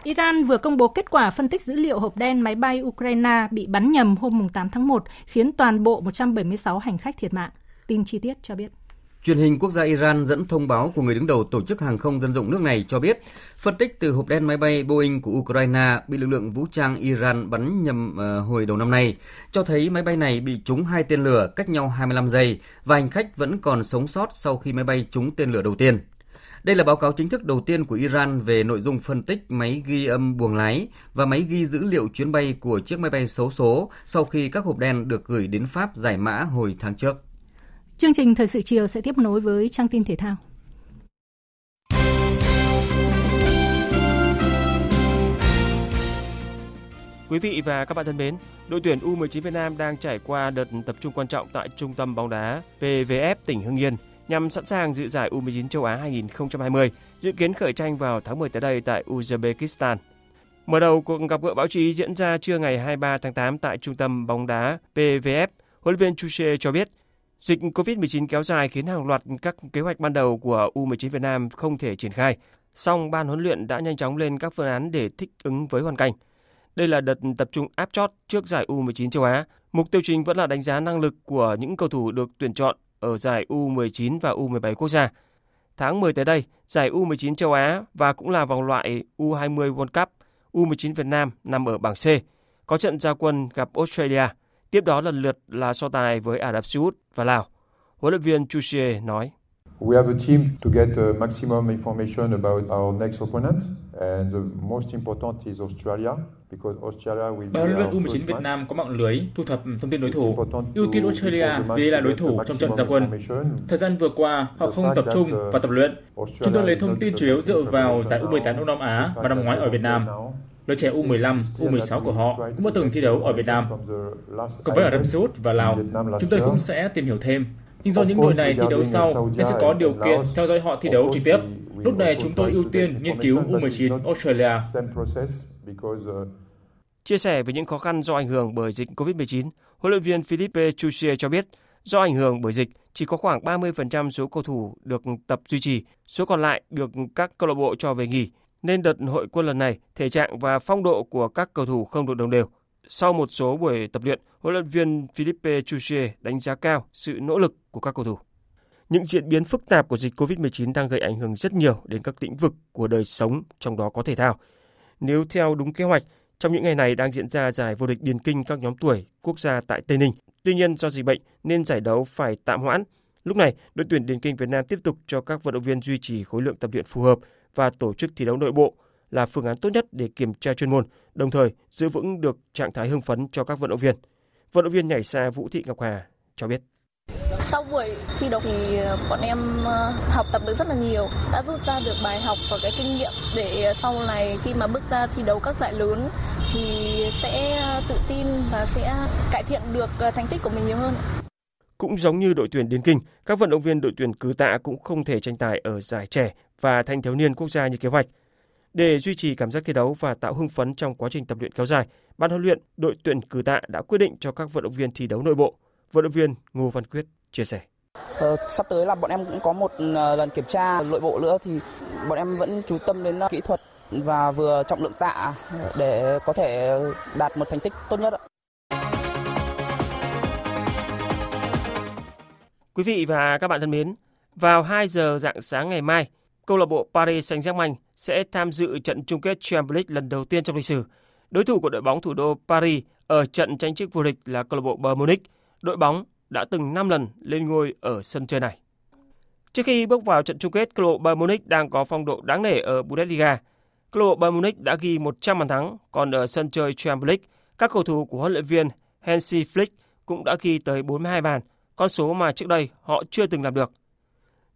Iran vừa công bố kết quả phân tích dữ liệu hộp đen máy bay Ukraine bị bắn nhầm hôm 8 tháng 1, khiến toàn bộ 176 hành khách thiệt mạng. Tin chi tiết cho biết. Truyền hình quốc gia Iran dẫn thông báo của người đứng đầu tổ chức hàng không dân dụng nước này cho biết, phân tích từ hộp đen máy bay Boeing của Ukraine bị lực lượng vũ trang Iran bắn nhầm ờ, hồi đầu năm nay, cho thấy máy bay này bị trúng hai tên lửa cách nhau 25 giây và hành khách vẫn còn sống sót sau khi máy bay trúng tên lửa đầu tiên. Đây là báo cáo chính thức đầu tiên của Iran về nội dung phân tích máy ghi âm buồng lái và máy ghi dữ liệu chuyến bay của chiếc máy bay xấu số sau khi các hộp đen được gửi đến Pháp giải mã hồi tháng trước. Chương trình Thời sự chiều sẽ tiếp nối với trang tin thể thao. Quý vị và các bạn thân mến, đội tuyển U19 Việt Nam đang trải qua đợt tập trung quan trọng tại Trung tâm bóng đá PVF tỉnh Hưng Yên nhằm sẵn sàng dự giải U19 châu Á 2020, dự kiến khởi tranh vào tháng 10 tới đây tại Uzbekistan. Mở đầu cuộc gặp gỡ báo chí diễn ra trưa ngày 23 tháng 8 tại Trung tâm bóng đá PVF, huấn luyện viên Chuse cho biết Dịch COVID-19 kéo dài khiến hàng loạt các kế hoạch ban đầu của U19 Việt Nam không thể triển khai. Song ban huấn luyện đã nhanh chóng lên các phương án để thích ứng với hoàn cảnh. Đây là đợt tập trung áp chót trước giải U19 châu Á. Mục tiêu chính vẫn là đánh giá năng lực của những cầu thủ được tuyển chọn ở giải U19 và U17 quốc gia. Tháng 10 tới đây, giải U19 châu Á và cũng là vòng loại U20 World Cup, U19 Việt Nam nằm ở bảng C, có trận gia quân gặp Australia. Tiếp đó lần lượt là so tài với Ả Rập Xê Út và Lào. Huấn luyện viên Chusie nói. We have a team to get uh, maximum information about our next opponent and the most important is Australia because Australia will be huấn luyện U19 Việt Nam có mạng lưới thu thập thông tin đối thủ, ưu tiên Australia vì là đối thủ trong trận gia quân. Thời gian vừa qua, họ không tập trung uh, và tập luyện. Chúng tôi lấy thông tin chủ yếu dựa vào giải U18 Đông Nam Á và năm ngoái ở Việt Nam. Đội trẻ U15, U16 của họ cũng đã từng thi đấu ở Việt Nam. Còn với Ả Rập Xê Út và Lào, chúng tôi cũng sẽ tìm hiểu thêm. Nhưng do những đội này thi đấu sau nên sẽ có điều kiện theo dõi họ thi đấu trực tiếp. Lúc này chúng tôi ưu tiên nghiên cứu U19 Australia. Chia sẻ về những khó khăn do ảnh hưởng bởi dịch COVID-19, huấn luyện viên Philippe Chusier cho biết do ảnh hưởng bởi dịch, chỉ có khoảng 30% số cầu thủ được tập duy trì, số còn lại được các câu lạc bộ cho về nghỉ nên đợt hội quân lần này thể trạng và phong độ của các cầu thủ không được đồng đều. Sau một số buổi tập luyện, huấn luyện viên Philippe Chuchier đánh giá cao sự nỗ lực của các cầu thủ. Những diễn biến phức tạp của dịch COVID-19 đang gây ảnh hưởng rất nhiều đến các lĩnh vực của đời sống, trong đó có thể thao. Nếu theo đúng kế hoạch, trong những ngày này đang diễn ra giải vô địch điền kinh các nhóm tuổi quốc gia tại Tây Ninh. Tuy nhiên do dịch bệnh nên giải đấu phải tạm hoãn. Lúc này, đội tuyển điền kinh Việt Nam tiếp tục cho các vận động viên duy trì khối lượng tập luyện phù hợp và tổ chức thi đấu nội bộ là phương án tốt nhất để kiểm tra chuyên môn, đồng thời giữ vững được trạng thái hưng phấn cho các vận động viên. Vận động viên nhảy xa Vũ Thị Ngọc Hà cho biết. Sau buổi thi đấu thì ờ, bọn em ờ, học tập được rất là nhiều, đã rút ra được bài học và cái kinh nghiệm để ờ, sau này khi mà bước ra thi đấu các giải lớn thì sẽ tự tin và sẽ cải thiện được thành tích của mình nhiều hơn. Cũng giống như đội tuyển Điền Kinh, các vận động viên đội tuyển cử tạ cũng không thể tranh tài ở giải trẻ và thanh thiếu niên quốc gia như kế hoạch. Để duy trì cảm giác thi đấu và tạo hưng phấn trong quá trình tập luyện kéo dài, ban huấn luyện đội tuyển cử tạ đã quyết định cho các vận động viên thi đấu nội bộ. Vận động viên Ngô Văn Quyết chia sẻ. Ờ, sắp tới là bọn em cũng có một ờ, lần kiểm tra nội bộ nữa thì bọn em vẫn chú tâm đến ờ, kỹ thuật và vừa trọng lượng tạ để có thể đạt một thành tích tốt nhất ạ. Quý vị và các bạn thân mến, vào 2 giờ dạng sáng ngày mai, câu lạc bộ Paris Saint-Germain sẽ tham dự trận chung kết Champions League lần đầu tiên trong lịch sử. Đối thủ của đội bóng thủ đô Paris ở trận tranh chức vô địch là câu lạc bộ Bayern Munich. Đội bóng đã từng 5 lần lên ngôi ở sân chơi này. Trước khi bước vào trận chung kết, câu lạc bộ Bayern Munich đang có phong độ đáng nể ở Bundesliga. Câu lạc bộ Bayern Munich đã ghi 100 bàn thắng, còn ở sân chơi Champions League, các cầu thủ của huấn luyện viên Hansi Flick cũng đã ghi tới 42 bàn, con số mà trước đây họ chưa từng làm được.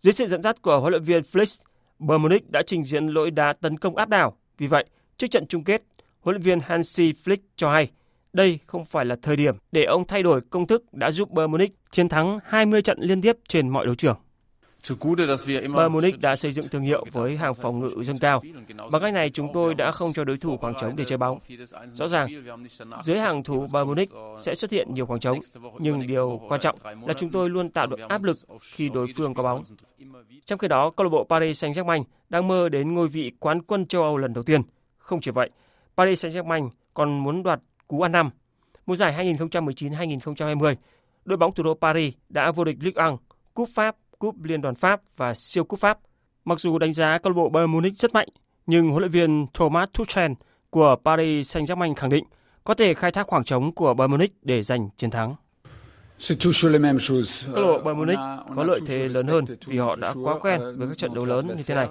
Dưới sự dẫn dắt của huấn luyện viên Flick, Bayern Munich đã trình diễn lỗi đá tấn công áp đảo. Vì vậy, trước trận chung kết, huấn luyện viên Hansi Flick cho hay đây không phải là thời điểm để ông thay đổi công thức đã giúp Bayern Munich chiến thắng 20 trận liên tiếp trên mọi đấu trường. Bayern Munich đã xây dựng thương hiệu với hàng phòng ngự dâng cao. Bằng cách này chúng tôi đã không cho đối thủ khoảng trống để chơi bóng. Rõ ràng, dưới hàng thủ Bayern Munich sẽ xuất hiện nhiều khoảng trống, nhưng điều quan trọng là chúng tôi luôn tạo được áp lực khi đối phương có bóng. Trong khi đó, câu lạc bộ Paris Saint-Germain đang mơ đến ngôi vị quán quân châu Âu lần đầu tiên. Không chỉ vậy, Paris Saint-Germain còn muốn đoạt cú ăn năm. Mùa giải 2019-2020, đội bóng thủ đô Paris đã vô địch Ligue 1, Cúp Pháp cúp Liên đoàn Pháp và siêu cúp Pháp. Mặc dù đánh giá câu lạc bộ Bayern Munich rất mạnh, nhưng huấn luyện viên Thomas Tuchel của Paris Saint-Germain khẳng định có thể khai thác khoảng trống của Bayern Munich để giành chiến thắng. Câu lạc bộ Bayern Munich có lợi thế lớn hơn vì họ đã quá quen với các trận đấu lớn như thế này.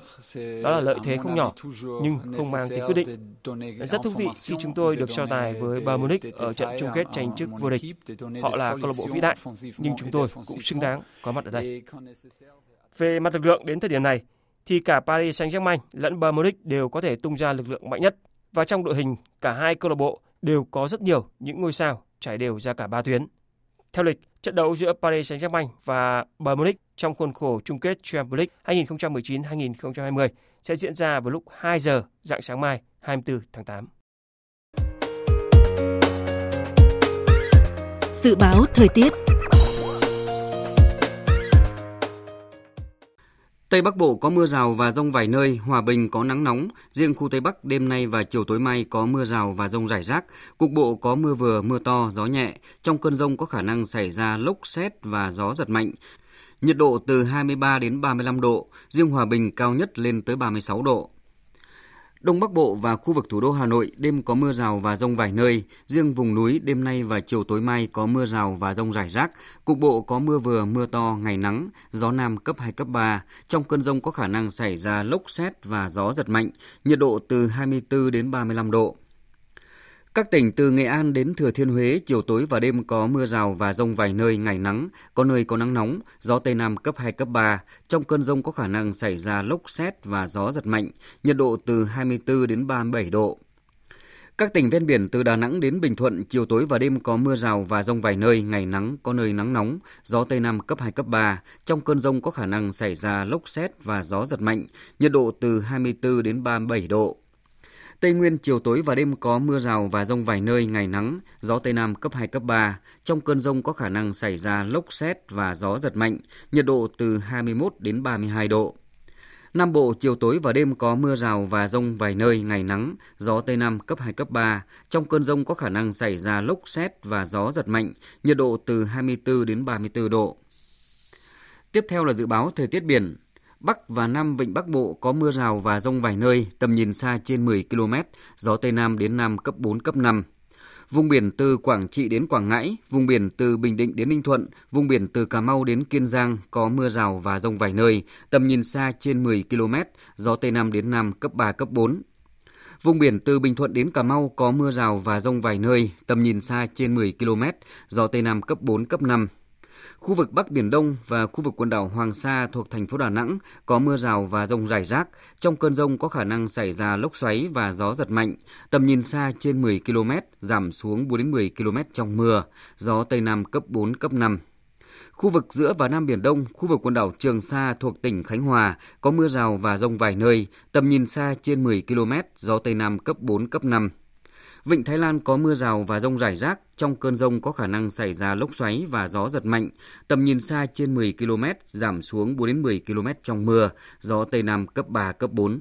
Đó là lợi thế không nhỏ, nhưng không mang tính quyết định. Rất thú vị khi chúng tôi được so tài với Bayern Munich ở trận chung kết tranh chức vô địch. Họ là câu lạc bộ vĩ đại, nhưng chúng tôi cũng xứng đáng có mặt ở đây. Về mặt lực lượng đến thời điểm này, thì cả Paris Saint-Germain lẫn Bayern Munich đều có thể tung ra lực lượng mạnh nhất. Và trong đội hình, cả hai câu lạc bộ đều có rất nhiều những ngôi sao trải đều ra cả ba tuyến. Theo lịch, trận đấu giữa Paris Saint-Germain và Bayern Munich trong khuôn khổ chung kết Champions League 2019-2020 sẽ diễn ra vào lúc 2 giờ dạng sáng mai 24 tháng 8. Dự báo thời tiết Tây Bắc Bộ có mưa rào và rông vài nơi, Hòa Bình có nắng nóng, riêng khu Tây Bắc đêm nay và chiều tối mai có mưa rào và rông rải rác, cục bộ có mưa vừa, mưa to, gió nhẹ, trong cơn rông có khả năng xảy ra lốc xét và gió giật mạnh. Nhiệt độ từ 23 đến 35 độ, riêng Hòa Bình cao nhất lên tới 36 độ. Đông Bắc Bộ và khu vực thủ đô Hà Nội đêm có mưa rào và rông vài nơi, riêng vùng núi đêm nay và chiều tối mai có mưa rào và rông rải rác, cục bộ có mưa vừa mưa to, ngày nắng, gió nam cấp 2 cấp 3. Trong cơn rông có khả năng xảy ra lốc xét và gió giật mạnh, nhiệt độ từ 24 đến 35 độ. Các tỉnh từ Nghệ An đến Thừa Thiên Huế, chiều tối và đêm có mưa rào và rông vài nơi, ngày nắng, có nơi có nắng nóng, gió Tây Nam cấp 2, cấp 3. Trong cơn rông có khả năng xảy ra lốc xét và gió giật mạnh, nhiệt độ từ 24 đến 37 độ. Các tỉnh ven biển từ Đà Nẵng đến Bình Thuận, chiều tối và đêm có mưa rào và rông vài nơi, ngày nắng, có nơi nắng nóng, gió Tây Nam cấp 2, cấp 3. Trong cơn rông có khả năng xảy ra lốc xét và gió giật mạnh, nhiệt độ từ 24 đến 37 độ. Tây Nguyên chiều tối và đêm có mưa rào và rông vài nơi, ngày nắng, gió Tây Nam cấp 2, cấp 3. Trong cơn rông có khả năng xảy ra lốc xét và gió giật mạnh, nhiệt độ từ 21 đến 32 độ. Nam Bộ chiều tối và đêm có mưa rào và rông vài nơi, ngày nắng, gió Tây Nam cấp 2, cấp 3. Trong cơn rông có khả năng xảy ra lốc xét và gió giật mạnh, nhiệt độ từ 24 đến 34 độ. Tiếp theo là dự báo thời tiết biển. Bắc và Nam Vịnh Bắc Bộ có mưa rào và rông vài nơi, tầm nhìn xa trên 10 km, gió Tây Nam đến Nam cấp 4, cấp 5. Vùng biển từ Quảng Trị đến Quảng Ngãi, vùng biển từ Bình Định đến Ninh Thuận, vùng biển từ Cà Mau đến Kiên Giang có mưa rào và rông vài nơi, tầm nhìn xa trên 10 km, gió Tây Nam đến Nam cấp 3, cấp 4. Vùng biển từ Bình Thuận đến Cà Mau có mưa rào và rông vài nơi, tầm nhìn xa trên 10 km, gió Tây Nam cấp 4, cấp 5. Khu vực Bắc Biển Đông và khu vực quần đảo Hoàng Sa thuộc thành phố Đà Nẵng có mưa rào và rông rải rác. Trong cơn rông có khả năng xảy ra lốc xoáy và gió giật mạnh. Tầm nhìn xa trên 10 km, giảm xuống 4 đến 10 km trong mưa. Gió Tây Nam cấp 4, cấp 5. Khu vực giữa và Nam Biển Đông, khu vực quần đảo Trường Sa thuộc tỉnh Khánh Hòa có mưa rào và rông vài nơi, tầm nhìn xa trên 10 km, gió Tây Nam cấp 4, cấp 5. Vịnh Thái Lan có mưa rào và rông rải rác, trong cơn rông có khả năng xảy ra lốc xoáy và gió giật mạnh, tầm nhìn xa trên 10 km, giảm xuống 4 đến 10 km trong mưa, gió Tây Nam cấp 3, cấp 4.